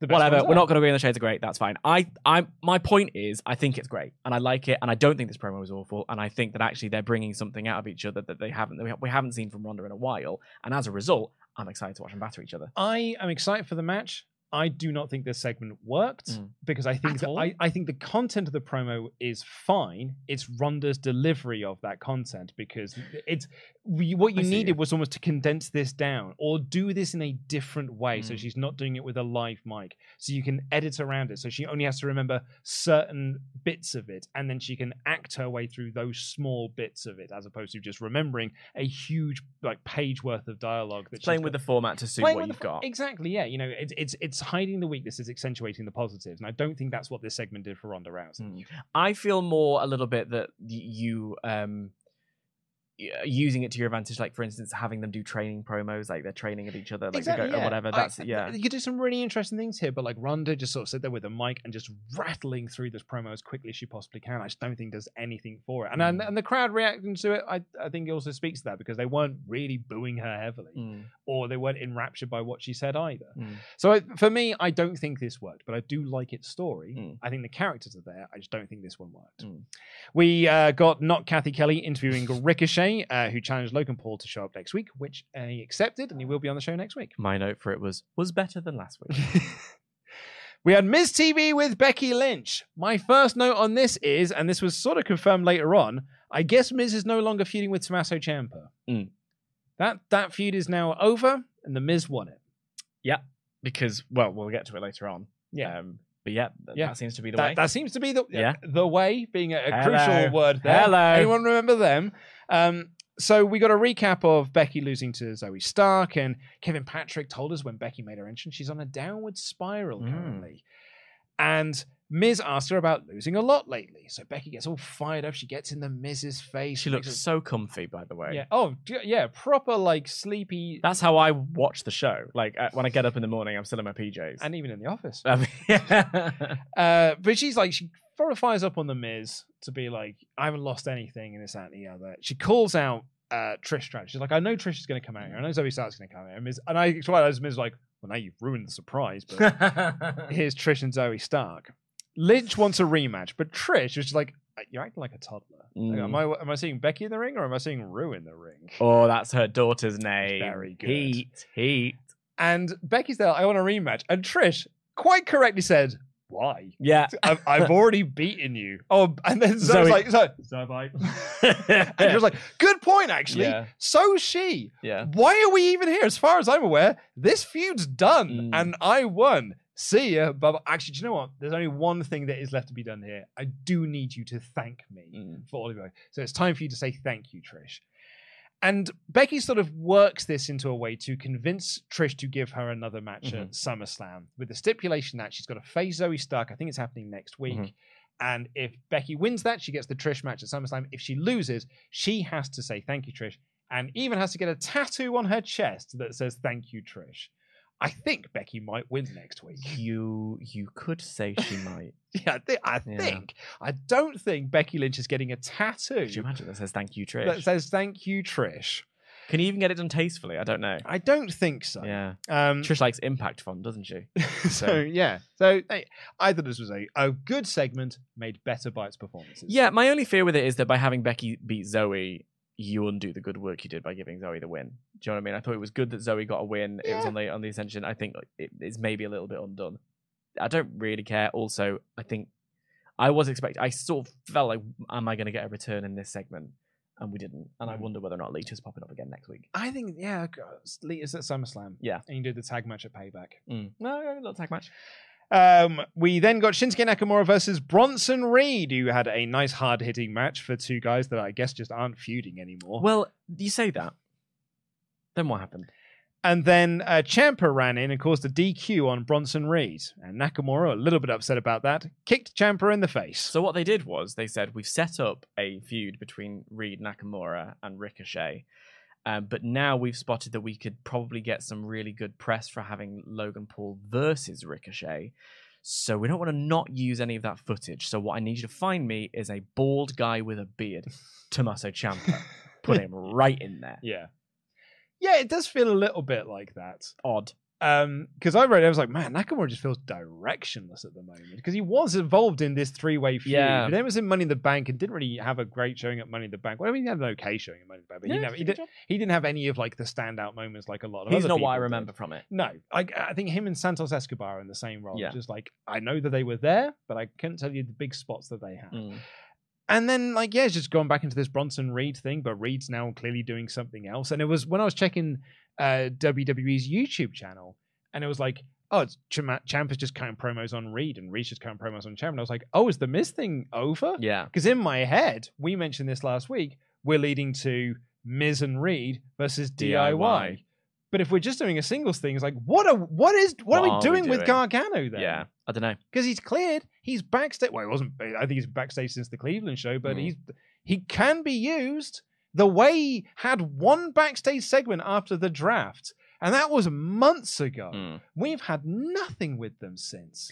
The best whatever. ones We're are. not going to agree on the shades of grey. That's fine. I I my point is, I think it's great, and I like it, and I don't think this promo is awful, and I think that actually they're bringing something out of each other that they haven't that we we haven't seen from Ronda in a while, and as a result, I'm excited to watch them batter each other. I am excited for the match. I do not think this segment worked Mm. because I think At that? I, I think the content of the promo is fine. It's Ronda's delivery of that content because it's we- what you needed was almost to condense this down or do this in a different way. So Mm. she's not doing it with a live mic, so you can edit around it. So she only has to remember certain bits of it, and then she can act her way through those small bits of it, as opposed to just remembering a huge like page worth of dialogue. That playing with got- the format to suit what you've got. Exactly, yeah. You know, it's it's it's hiding the weaknesses, accentuating the positives, and I don't think that's what this segment did for Ronda Rousey. Mm. I feel more a little bit that you um using it to your advantage, like for instance, having them do training promos, like they're training of each other, like they go, or whatever. That's I- yeah. You could do some really interesting things here, but like Ronda just sort of sit there with a mic and just rattling through this promo as quickly as she possibly can. I just don't think does anything for it. And and, Mm. and the crowd reacting to it, I I think it also speaks to that because they weren't really booing her heavily, Mm, or they weren't enraptured by what she said either. mm. So I, for me, I don't think this worked, but I do like its story. Mm. I think the characters are there. I just don't think this one worked. Mm. We uh, got not Cathy Kelley interviewing Ricochet, uh, who challenged Logan Paul to show up next week, which uh, he accepted, and he will be on the show next week. My note for it was was better than last week. We had Miz TV with Becky Lynch. My first note on this is, and this was sort of confirmed later on, I guess Miz is no longer feuding with Tommaso Ciampa. Mm. That that feud is now over, and the Miz won it. yeah, because well, we'll get to it later on. Yeah. Um, but yeah, Yeah. that seems to be the that, way. that seems to be the Yeah. the way being a, a crucial word there. Hello. Anyone remember them? Um, so we got a recap of Becky losing to Zoey Stark, and Kevin Patrick told us when Becky made her entrance, she's on a downward spiral Mm. currently. And Miz asked her about losing a lot lately. So Becky gets all fired up. She gets in the Miz's face. She looks so comfy, by the way. yeah. Oh, yeah. Proper like sleepy, That's how I watch the show. Like when I get up in the morning, I'm still in my PJs. and even in the office. Mean, yeah. Uh, but she's like, she sort of fires up on the Miz to be like, I haven't lost anything in this, that, and the other. She calls out uh, Trish Stratus. She's like, I know Trish is going to come out here. I know Zoey Stark's going to come out here. And, Miz, and I explained as Miz like, well, now you've ruined the surprise, but here's Trish and Zoey Stark. Lynch wants a rematch, but Trish was just like, "Uh, "You're acting like a toddler. Like, Mm. am I am I seeing Becky in the ring or am I seeing Roux in the ring?" Oh, that's her daughter's name. Very good. Heat, heat. And Becky's there. I want a rematch, and Trish quite correctly said, "Why? Yeah. I've, I've already beaten you." Oh, and then Zoey's Zoey- like, "So, so have I." and she was like, "Good point, actually. Yeah. So she. Yeah. Why are we even here? As far as I'm aware, this feud's done, Mm. and I won. See ya. But actually, do you know what? There's only one thing that is left to be done here. I do need you to thank me Mm. for all of you. So it's time for you to say thank you, Trish. And Becky sort of works this into a way to convince Trish to give her another match at SummerSlam with the stipulation that she's got to face Zoey Stark. I think it's happening next week. Mhm. And if Becky wins that, she gets the Trish match at SummerSlam. If she loses, she has to say thank you, Trish, and even has to get a tattoo on her chest that says thank you, Trish. I think Becky might win next week. You you could say she might. Yeah, I, thi- I Yeah. think. I don't think Becky Lynch is getting a tattoo Could you imagine that says thank you, Trish? that says thank you, Trish. Can you even get it done tastefully? I don't know. I don't think so. Yeah. Um, Trish likes impact font, doesn't she? so yeah. So hey, I thought this was a, a good segment made better by its performances. Yeah, my only fear with it is that by having Becky beat Zoey, you undo the good work you did by giving Zoey the win. Do you know what I mean? I thought it was good that Zoey got a win. It was on the on the Ascension. I think it, it's maybe a little bit undone. I don't really care. Also, I think I was expecting. I sort of felt like, am I going to get a return in this segment? And we didn't. And I Mm. wonder whether or not Lita's popping up again next week. I think yeah, Lita's at SummerSlam. Yeah. and you did the tag match at Payback. Mm. No, no, little tag match. Um, we then got Shinsuke Nakamura versus Bronson Reed, who had a nice hard hitting match for two guys that I guess just aren't feuding anymore. Well, you say that. Then what happened? And then uh, Ciampa ran in and caused a DQ on Bronson Reed. And Nakamura, a little bit upset about that, kicked Ciampa in the face. So what they did was they said we've set up a feud between Reed Nakamura and Ricochet, um, but now we've spotted that we could probably get some really good press for having Logan Paul versus Ricochet. So we don't want to not use any of that footage. So what I need you to find me is a bald guy with a beard, Tommaso Ciampa. Put him right in there. yeah. Yeah, it does feel a little bit like that. Odd. Um, because I read, it, I was like, man, Nakamura just feels directionless at the moment because he was involved in this three-way feud. Yeah. but then was in Money in the Bank and didn't really have a great showing at Money in the Bank. Well, I mean, he had an okay showing at Money in the Bank, but he, Yeah, didn't have, he, did a did, good he didn't have any of like the standout moments like a lot of He's not what I people did. remember from it. No, I, I think him and Santos Escobar are in the same role. Yeah. Just like I know that they were there, but I couldn't tell you the big spots that they had. Mm. And then, like, yeah, it's just going back into this Bronson Reed thing, but Reed's now clearly doing something else. And it was when I was checking uh, WWE's YouTube channel, and it was like, oh, it's Champ- Champ is just cutting promos on Reed, and Reed's just cutting promos on Champ. And I was like, oh, is the Miz thing over? Yeah. Because in my head, we mentioned this last week, we're leading to Miz and Reed versus DIY. DIY. But if we're just doing a singles thing, it's like, what are what is what, What are are we we doing with? Gargano then? Yeah. I don't know. because he's cleared. He's backstage. Well, he wasn't. I think he's backstage since the Cleveland show, but Mm. he's he can be used. The way had one backstage segment after the draft, and that was months ago. Mm. We've had nothing with them since.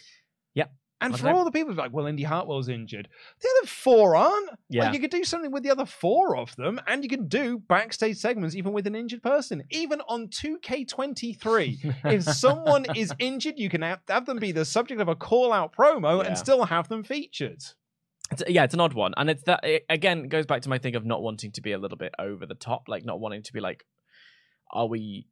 Yep. And I for all the people like, well, Indi Hartwell's injured. The other four aren't. Yeah. Like you could do something with the other four of them, and you can do backstage segments even with an injured person. Even on 2K23, if someone is injured, you can have, have them be the subject of a call out promo Yeah. and still have them featured. It's, yeah, it's an odd one, and it's that it, again goes back to my thing of not wanting to be a little bit over the top, like not wanting to be like, are we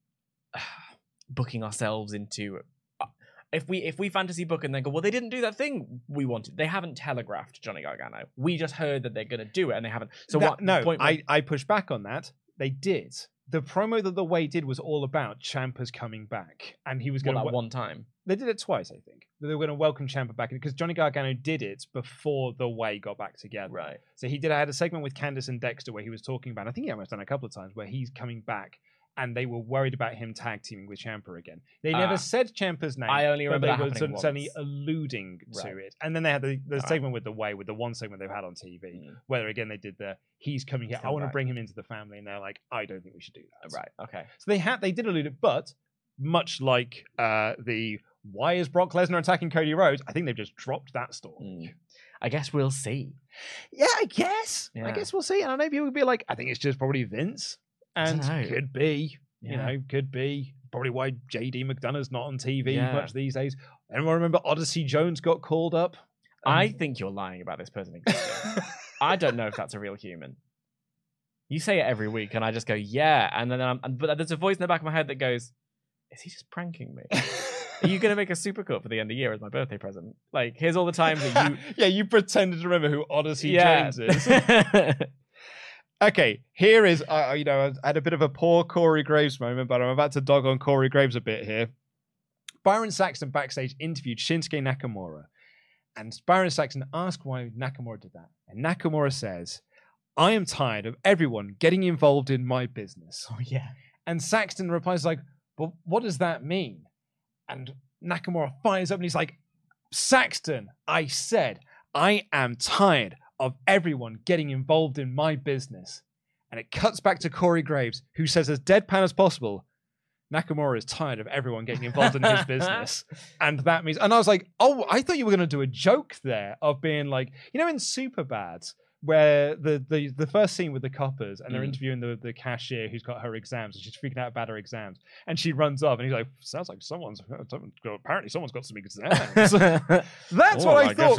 booking ourselves into? uh, If we if we fantasy book and then go, well, they didn't do that thing we wanted. They haven't telegraphed Johnny Gargano. We just heard that they're going to do it, and they haven't. So That- what? No, point I, I push back on that. They did. The promo that the way did was all about Ciampa's coming back, and he was going that to. one time. They did it twice, I think. They were going to welcome Ciampa back because Johnny Gargano did it before the way got back together. Right. So he did. I had a segment with Candice and Dexter where he was talking about. I think he almost done a couple of times where he's coming back, and they were worried about him tag teaming with Ciampa again. They never Ah. said Ciampa's name. I only but remember they that were certainly once. alluding to Right. it. And then they had the, the segment with the way, with the one segment they've had on TV, Mm. where again they did the he's coming here. I want to bring him into the family, and they're like, I don't think we should do that. Right. Okay. So they had they did allude it, but much like uh, the why is Brock Lesnar attacking Cody Rhodes, I think they've just dropped that story. Mm. I guess we'll see. Yeah, I guess. I guess we'll see. And I know people will be like, I think it's just probably Vince. And could be. You know, could be. Probably why JD McDonagh's not on TV Yeah. much these days. Anyone remember Odyssey Jones got called up? I um, think you're lying about this person existing. I don't know if that's a real human. You say it every week, and I just go, yeah. And then I'm, but there's a voice in the back of my head that goes, is he just pranking me? Are you going to make a supercut for the end of the year as my birthday present? Like, here's all the times that you. yeah, you pretended to remember who Odyssey Yeah. James is. Okay, here is, uh, you know, I had a bit of a poor Corey Graves moment, but I'm about to dog on Corey Graves a bit here. Byron Saxton backstage interviewed Shinsuke Nakamura, and Byron Saxton asked why Nakamura did that. And Nakamura says, I am tired of everyone getting involved in my business. Oh, yeah. And Saxton replies like, "But what does that mean?" And Nakamura fires up and he's like, "Saxton, I said I am tired of everyone getting involved in my business." And it cuts back to Corey Graves, who says as deadpan as possible, Nakamura is tired of everyone getting involved in his business. And that means, and I was like, oh, I thought you were going to do a joke there of being like, you know, in Superbad, where the, the, the first scene with the coppers and they're Mm. interviewing the, the cashier who's got her exams and she's freaking out about her exams. And she runs up and he's like, sounds like someone's, apparently someone's got some exams. That's what I, thought.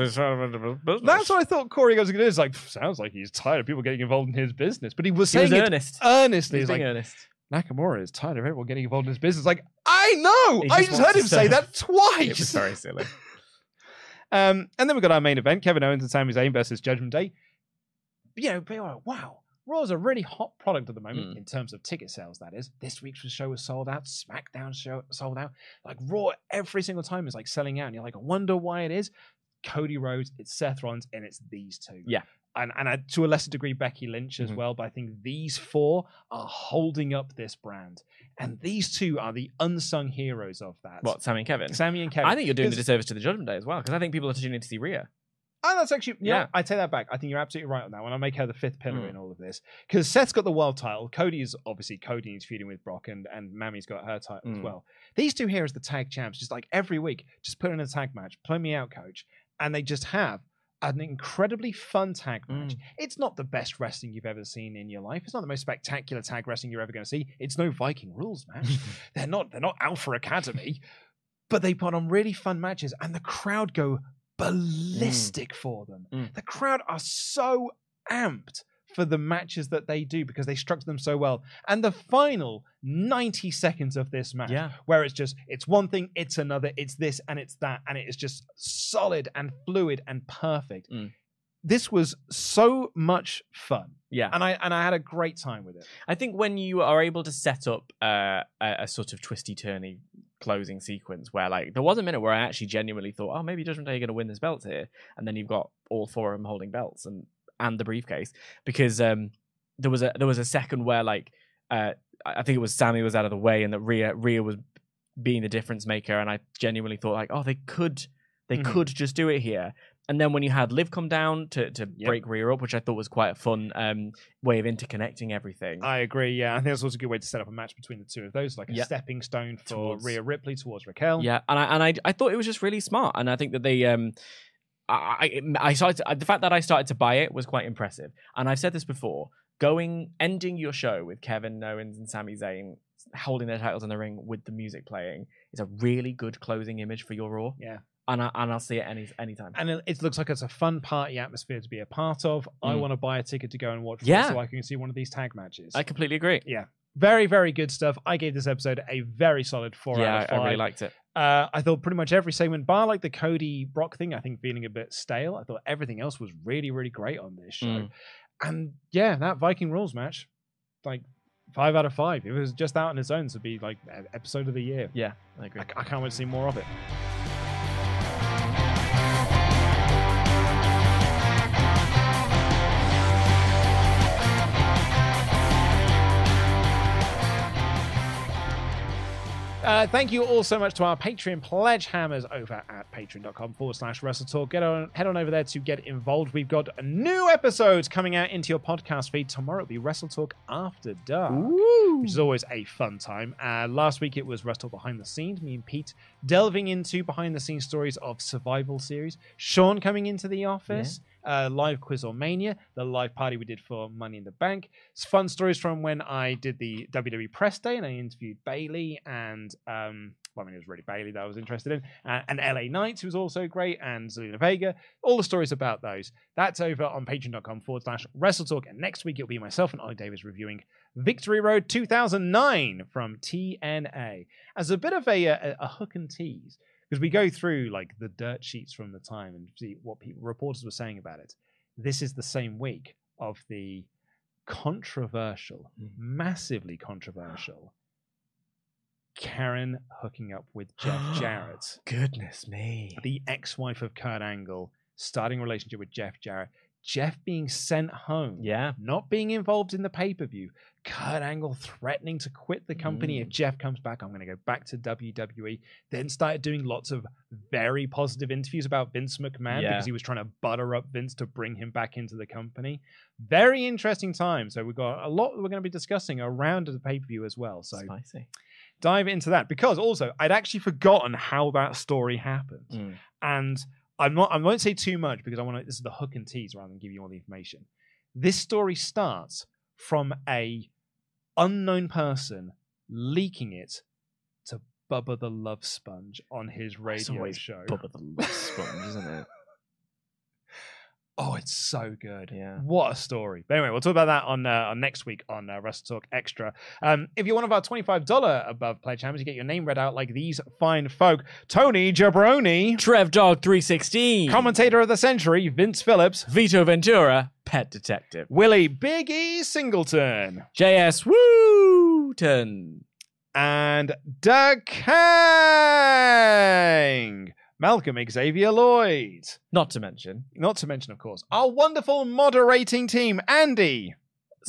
That's what I thought Corey was going to do. It's like, sounds like he's tired of people getting involved in his business. But he was He was saying earnest. earnestly. He's He's like, earnest. Nakamura is tired of everyone getting involved in his business. Like, I know. He I just just heard him say that twice. It was very silly. Um, and then we've got our main event: Kevin Owens and Sami Zayn versus Judgment Day. You know, people are like, wow, Raw's a really hot product at the moment Mm. in terms of ticket sales. That is, this week's show was sold out. SmackDown show sold out. Like Raw, every single time is like selling out, and you're like, I wonder why it is. Cody Rhodes, it's Seth Rollins, and it's these two. Yeah. And and uh, to a lesser degree Becky Lynch as Mhm. well, but I think these four are holding up this brand, and these two are the unsung heroes of that. What, Sami and Kevin? Sami and Kevin. I think you're doing the disservice to the Judgment Day as well, because I think people are tuning in to see Rhea. Oh, that's actually yeah. I take that back. I think you're absolutely right on that one. I'll make her the fifth pillar Mm. in all of this because Seth's got the world title. Cody is obviously Cody he's feuding with Brock, and and Mami's got her title as Mm. well. These two here as the tag champs, just like every week, just put in a tag match, play me out, coach, and they just have an incredibly fun tag match. It's not the best wrestling you've ever seen in your life. It's not the most spectacular tag wrestling you're ever going to see. It's no Viking rules match. they're not. They're not Alpha Academy, but they put on really fun matches, and the crowd go ballistic for them. Mm. The crowd are so amped for the matches that they do because they structure them so well. And the final 90 seconds of this match, Yeah. where it's just it's one thing, it's another, it's this and it's that, and it is just solid and fluid and perfect. Mm. This was so much fun. Yeah. And I and I had a great time with it. I think when you are able to set up uh, a, a sort of twisty turny closing sequence where like there was a minute where I actually genuinely thought, oh, maybe Judgment Day are going to win this belt here, and then you've got all four of them holding belts and and the briefcase because um there was a there was a second where like uh I think it was Sami was out of the way and that Rhea Rhea was being the difference maker, and I genuinely thought like, oh, they could they Mhm. could just do it here. And then when you had Liv come down to, to Yep. break Rhea up, which I thought was quite a fun um, way of interconnecting everything. I agree. Yeah, I think that's also a good way to set up a match between the two of those, like a Yeah. stepping stone for Towards- Rhea Ripley towards Raquel. Yeah, and I and I I thought it was just really smart, and I think that they um. I, I I started to, the fact that I started to buy it was quite impressive, and I've said this before. Going ending your show with Kevin Owens and Sami Zayn holding their titles in the ring with the music playing is a really good closing image for your Raw, Yeah. And I, and I'll see it any anytime. And it, it looks like it's a fun party atmosphere to be a part of. I Mm. want to buy a ticket to go and watch Yeah. so I can see one of these tag matches. I completely agree. yeah. Very, very good stuff. I gave this episode a very solid four yeah, out of five. I really liked it. Uh, I thought pretty much every segment, bar like the Cody Brock thing, I think feeling a bit stale. I thought everything else was really, really great on this show. Mm. And yeah, that Viking rules match, like five out of five. If it was just out on its own, to be like episode of the year. Yeah, I agree. I, I can't wait to see more of it. Uh, thank you all so much to our Patreon pledge hammers over at patreon.com forward slash wrestle talk. Get on, head on over there to get involved. We've got a new episodes coming out into your podcast feed. Tomorrow it'll be WrestleTalk After Dark, which is always a fun time. Uh, last week it was Wrestle Behind the Scenes, me and Pete delving into behind the scenes stories of Survivor Series. Sean coming into the office. Uh, live quiz or mania, the live party we did for Money in the Bank. It's fun stories from when I did the WWE press day and I interviewed Bayley and um, I mean, it was really Bayley that I was interested in, uh, and LA Knights who was also great, and Zelina Vega. All the stories about those. That's over on patreon.com forward slash Wrestle Talk. And next week it'll be myself and Oli Davis reviewing Victory Road 2009 from TNA as a bit of a, a, a hook and tease because we go through like the dirt sheets from the time and see what people reporters were saying about it. This is the same week of the controversial, hmm. massively controversial Karen hooking up with Jeff Jarrett, Goodness me. the ex-wife of Kurt Angle, starting a relationship with Jeff Jarrett. Jeff being sent home, Yeah. not being involved in the pay-per-view. Kurt Angle threatening to quit the company Mm. if Jeff comes back. I'm going to go back to WWE. Then started doing lots of very positive interviews about Vince McMahon Yeah. because he was trying to butter up Vince to bring him back into the company. Very interesting time. So we've got a lot that we're going to be discussing around the pay-per-view as well. So Spicy. dive into that because also I'd actually forgotten how that story happened, Mm. and I'm not. I won't say too much because I want to. This is the hook and tease rather than give you all the information. This story starts from a unknown person leaking it to Bubba the Love Sponge on his radio show. Bubba the Love Sponge, isn't it? Oh, it's so good. Yeah. What a story. But anyway, we'll talk about that on, uh, on next week on uh, WrestleTalk Extra. Um, if you're one of our $25 above pledge members, you get your name read out like these fine folk. Tony Jabroni, Trev Dog 316. commentator of the century, Vince Phillips, Vito Ventura, Pet Detective. Willie Big E Singleton, JS Wooten. and Doug Kang. Malcolm Xavier Lloyd. Not to mention Not to mention, of course, our wonderful moderating team Andy,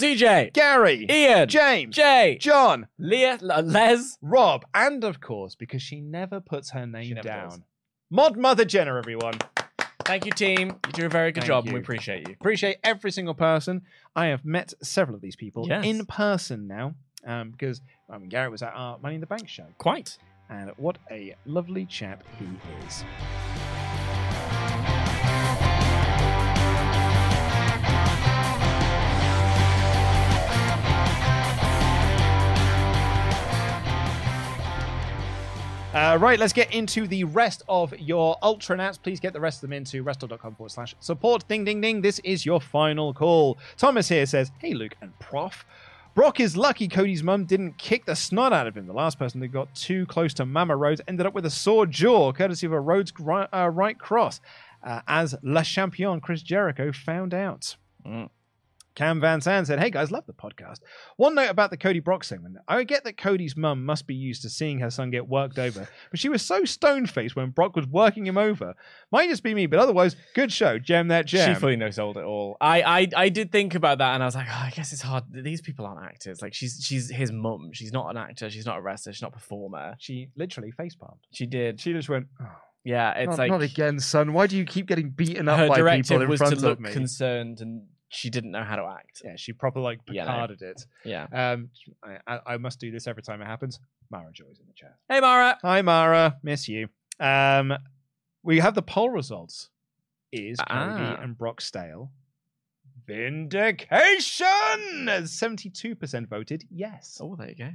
CJ, Gary, Ian, James, Jay, John, Leah, Les. Rob, and of course, because she never puts her name down, does. Mod Mother Jenna, everyone. Thank you, team. You do a very good Thank job, you. and we appreciate you. Appreciate every single person. I have met several of these people Yes. in person now um, because I mean, Garrett was at our Money in the Bank show. Quite. And what a lovely chap he is. Uh, right, let's get into the rest of your Ultra Nats. Please get the rest of them into wrestle.com forward slash support. Ding, ding, ding. This is your final call. Thomas here says, Hey, Luke and Prof. Brock is lucky Cody's mum didn't kick the snot out of him. The last person that got too close to Mama Rhodes ended up with a sore jaw, courtesy of a Rhodes uh, right cross, uh, as La Champion Chris Jericho found out. Cam Van Zandt said, Hey guys, love the podcast. One note about the Cody Brock segment. I get that Cody's mum must be used to seeing her son get worked over, but she was so stone faced when Brock was working him over. Might just be me, but otherwise, good show. Jam that jam. She fully knows sold it all. I, I I did think about that, and I was like, oh, I guess it's hard. These people aren't actors. Like she's she's his mum. She's not an actor. She's not a wrestler. She's not a performer. She literally facepalmed. She did. She just went, oh, Yeah, it's not, like not again, son. Why do you keep getting beaten up her by people directive in was front to look of me? concerned, and she didn't know how to act. yeah, she proper like know. Picarded it. Yeah. Um, I, I, I must do this every time it happens. Mara Joy's in the chat. Hey, Mara. Hi, Mara. Miss you. Um, we have the poll results. Is Cody Ah. and Brock stale? Vindication! 72% voted yes. Oh, there you go.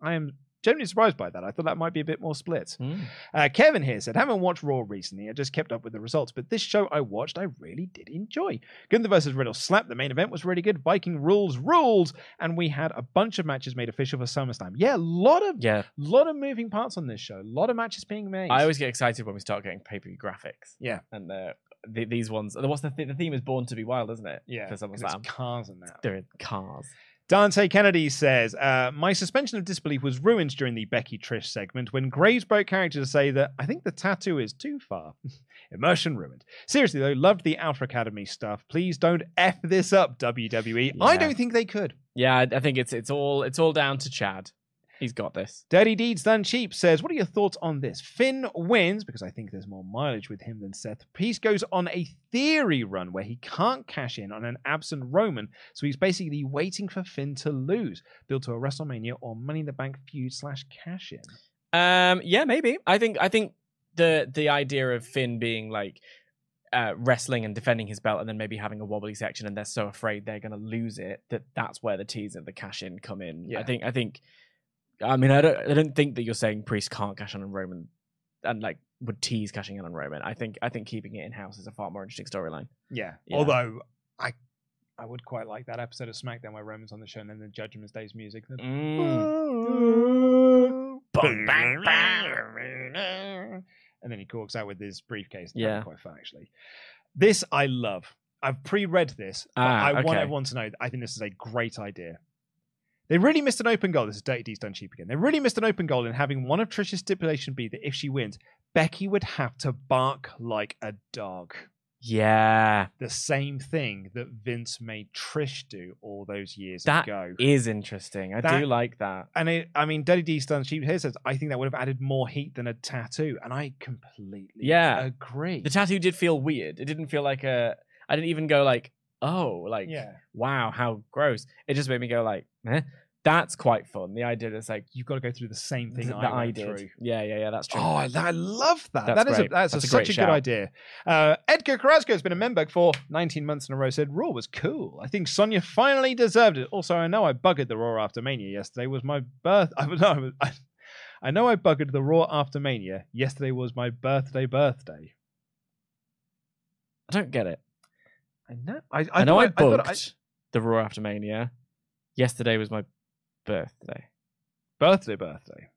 I am genuinely surprised by that. I thought that might be a bit more split. Mm. Uh, Kevin here said, haven't watched Raw recently. I just kept up with the results, but this show I watched, I really did enjoy. Gunther versus Riddle slap. The main event was really good. Viking rules, rules, and we had a bunch of matches made official for SummerSlam. Yeah, a lot of, Yeah. lot of moving parts on this show. A lot of matches being made. I always get excited when we start getting pay per view graphics. Yeah. And uh, the, these ones. What's the th- the theme is Born to Be Wild, isn't it? yeah, For 'cause it's SummerSlam. cars and that. They're in cars. Dante Kennedy says, uh, My suspension of disbelief was ruined during the Becky Trish segment when Graves broke character to say that I think the tattoo is too far. Immersion ruined. Seriously, though, loved the Alpha Academy stuff. Please don't F this up, WWE. I don't think they could. Yeah, I I think it's it's all it's all down to Chad. He's got this. Dirty Deeds Done Cheap says, What are your thoughts on this? Finn wins because I think there's more mileage with him than Seth. Priest goes on a theory run where he can't cash in on an absent Roman, so he's basically waiting for Finn to lose, build to a WrestleMania or Money in the Bank feud slash cash in. Um, yeah, maybe. I think I think the the idea of Finn being like uh, wrestling and defending his belt, and then maybe having a wobbly section, and they're so afraid they're going to lose it that that's where the tease of the cash in come in. Yeah. I think I think I mean, I don't. I don't think that you're saying Priest can't cash in on Roman, and like would tease cashing in on Roman. I think. I think keeping it in house is a far more interesting storyline. Yeah. Yeah. Although I I would quite like that episode of SmackDown where Roman's on the show and then the Judgment Day's music. Mm. And then he corks out with his briefcase. Yeah. quite fun, actually. This I love. I've pre-read this. Ah, I want everyone to know. that I think this is a great idea. They really missed an open goal. This is Dirty Deeds Done Cheap again. They really missed an open goal in having one of Trish's stipulation be that if she wins, Becky would have to bark like a dog. Yeah, The same thing that Vince made Trish do all those years that ago. is interesting. I That- do like that. And it, I mean, Dirty Deeds Done Cheap here says, I think that would have added more heat than a tattoo. And I completely Yeah. agree. The tattoo did feel weird. It didn't feel like a. I didn't even go like, oh, like yeah. wow, how gross. It just made me go like, eh. That's quite fun. The idea that's like You've got to go through the same thing th- I, that I went did. through. Yeah, yeah, yeah. That's true. Oh, I, I love that. That's That is a, that's, That's a, a great such a shout. good idea. Uh, Edgar Carrasco has been a member for 19 months in a row. Said Raw was cool. I think Sonya finally deserved it. Also, I know I buggered the Raw after Mania yesterday. Was my birth? I was no, I, I know I buggered the Raw after Mania. Yesterday was my birthday. Birthday. I don't get it. I know. I, I, know I booked the Raw after Mania. Yesterday was my birthday. birthday. Birthday.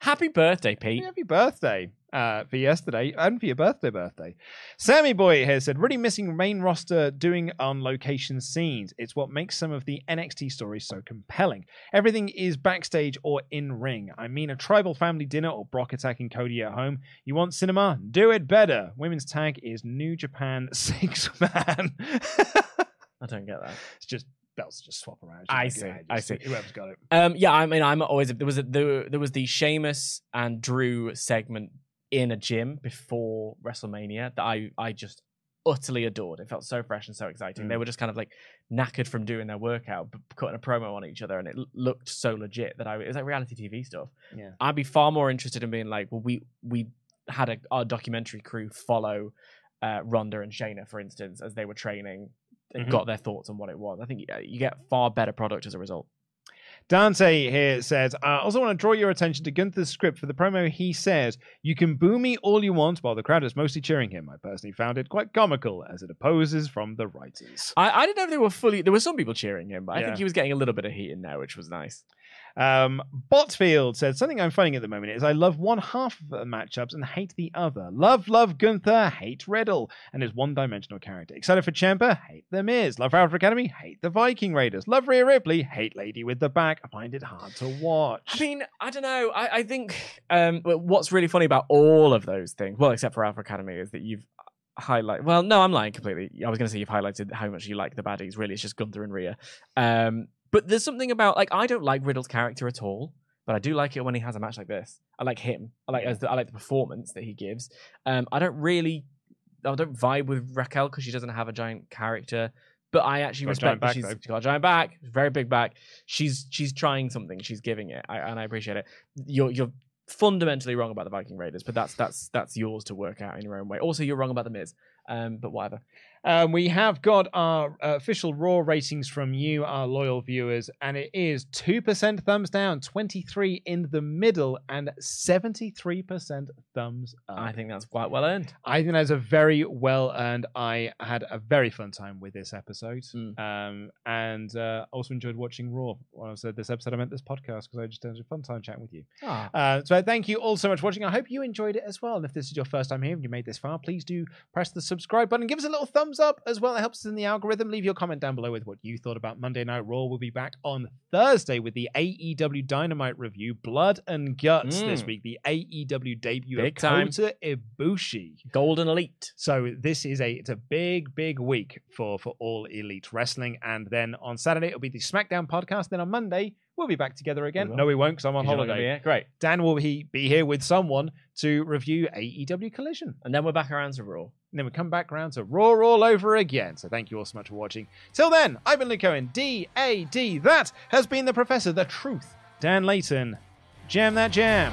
Happy birthday, Pete. Happy birthday uh, for yesterday and for your birthday birthday. Sammy Boy has said, really missing main roster doing on location scenes. It's what makes some of the NXT stories so compelling. Everything is backstage or in ring. I mean, a tribal family dinner or Brock attacking Cody at home. You want cinema? Do it better. Women's tag is New Japan six man. I don't get that. it's just belts just swap around. I Just see, like, I see. Whoever's got it. Um, yeah, I mean, I'm always there was a, there, there was the Sheamus and Drew segment in a gym before WrestleMania that I I just utterly adored. It felt so fresh and so exciting. They Mm. were just kind of like knackered from doing their workout, but cutting a promo on each other, and it looked so legit that I it was like reality TV stuff. Yeah. I'd be far more interested in being like, well, we we had a our documentary crew follow uh, Ronda and Shayna, for instance, as they were training and Mhm. got their thoughts on what it was. I think uh, you get far better product as a result. Dante here says, I also want to draw your attention to Gunther's script for the promo. He says, You can boo me all you want while the crowd is mostly cheering him. I personally found it quite comical as it opposes from the writers. I, I didn't know if they were fully. There were some people cheering him, but I think he was getting a little bit of heat in there, which was nice. Um, Botfield said, Something I'm finding at the moment is I love one half of the matchups and hate the other. Love, love Gunther, hate Riddle, and his one dimensional character. Excited for Ciampa, hate The Miz. Love Alpha Academy, hate the Viking Raiders. Love Rhea Ripley, hate Lady with the Back. I find it hard to watch. I mean, I don't know. I, I think um, what's really funny about all of those things, well, except for Alpha Academy, is that you've highlighted. Well, no, I'm lying completely. I was going to say you've highlighted how much you like the baddies. Really, it's just Gunther and Rhea. Um, but there's something about like I don't like Riddle's character at all. But I do like it when he has a match like this. I like him. I like as the, I like the performance that he gives. Um, I don't really, I don't vibe with Raquel because she doesn't have a giant character. But I actually Got respect that she's, she's got a giant back, very big back. She's she's trying something. She's giving it, I, and I appreciate it. You're you're fundamentally wrong about the Viking Raiders, but that's that's that's yours to work out in your own way. Also, you're wrong about the Miz. Um, but whatever. Um, we have got our uh, official Raw ratings from you, our loyal viewers, and it is 2% thumbs down, 23 in the middle, and 73% thumbs up. I think that's quite well earned. I think that's a very well earned. I had a very fun time with this episode, Mm. um, and uh, also enjoyed watching Raw. When I said this episode, I meant this podcast because I just had a fun time chatting with you. Ah. Uh, so thank you all so much for watching. I hope you enjoyed it as well. And if this is your first time here and you made this far, please do press the subscribe button. Give us a little thumbs up as well. It helps us in the algorithm. Leave your comment down below with what you thought about Monday Night Raw. We'll be back on Thursday with the AEW Dynamite review, Blood and Guts this Mm. week. The AEW debut Big of time. Kota Ibushi. Golden Elite. So this is a it's a big big week for for all elite wrestling, and then on Saturday it'll be the SmackDown podcast. Then on Monday we'll be back together again. No, we won't because I'm on you're not gonna holiday. be here. Great. Dan will be be here with someone to review AEW Collision, And then we're back around to Raw. and then we come back around to Raw all over again. So thank you all so much for watching. Till then, I've been Luke Owen, D A D. That has been the Professor, the Truth, Dan Layton. Jam that. Jam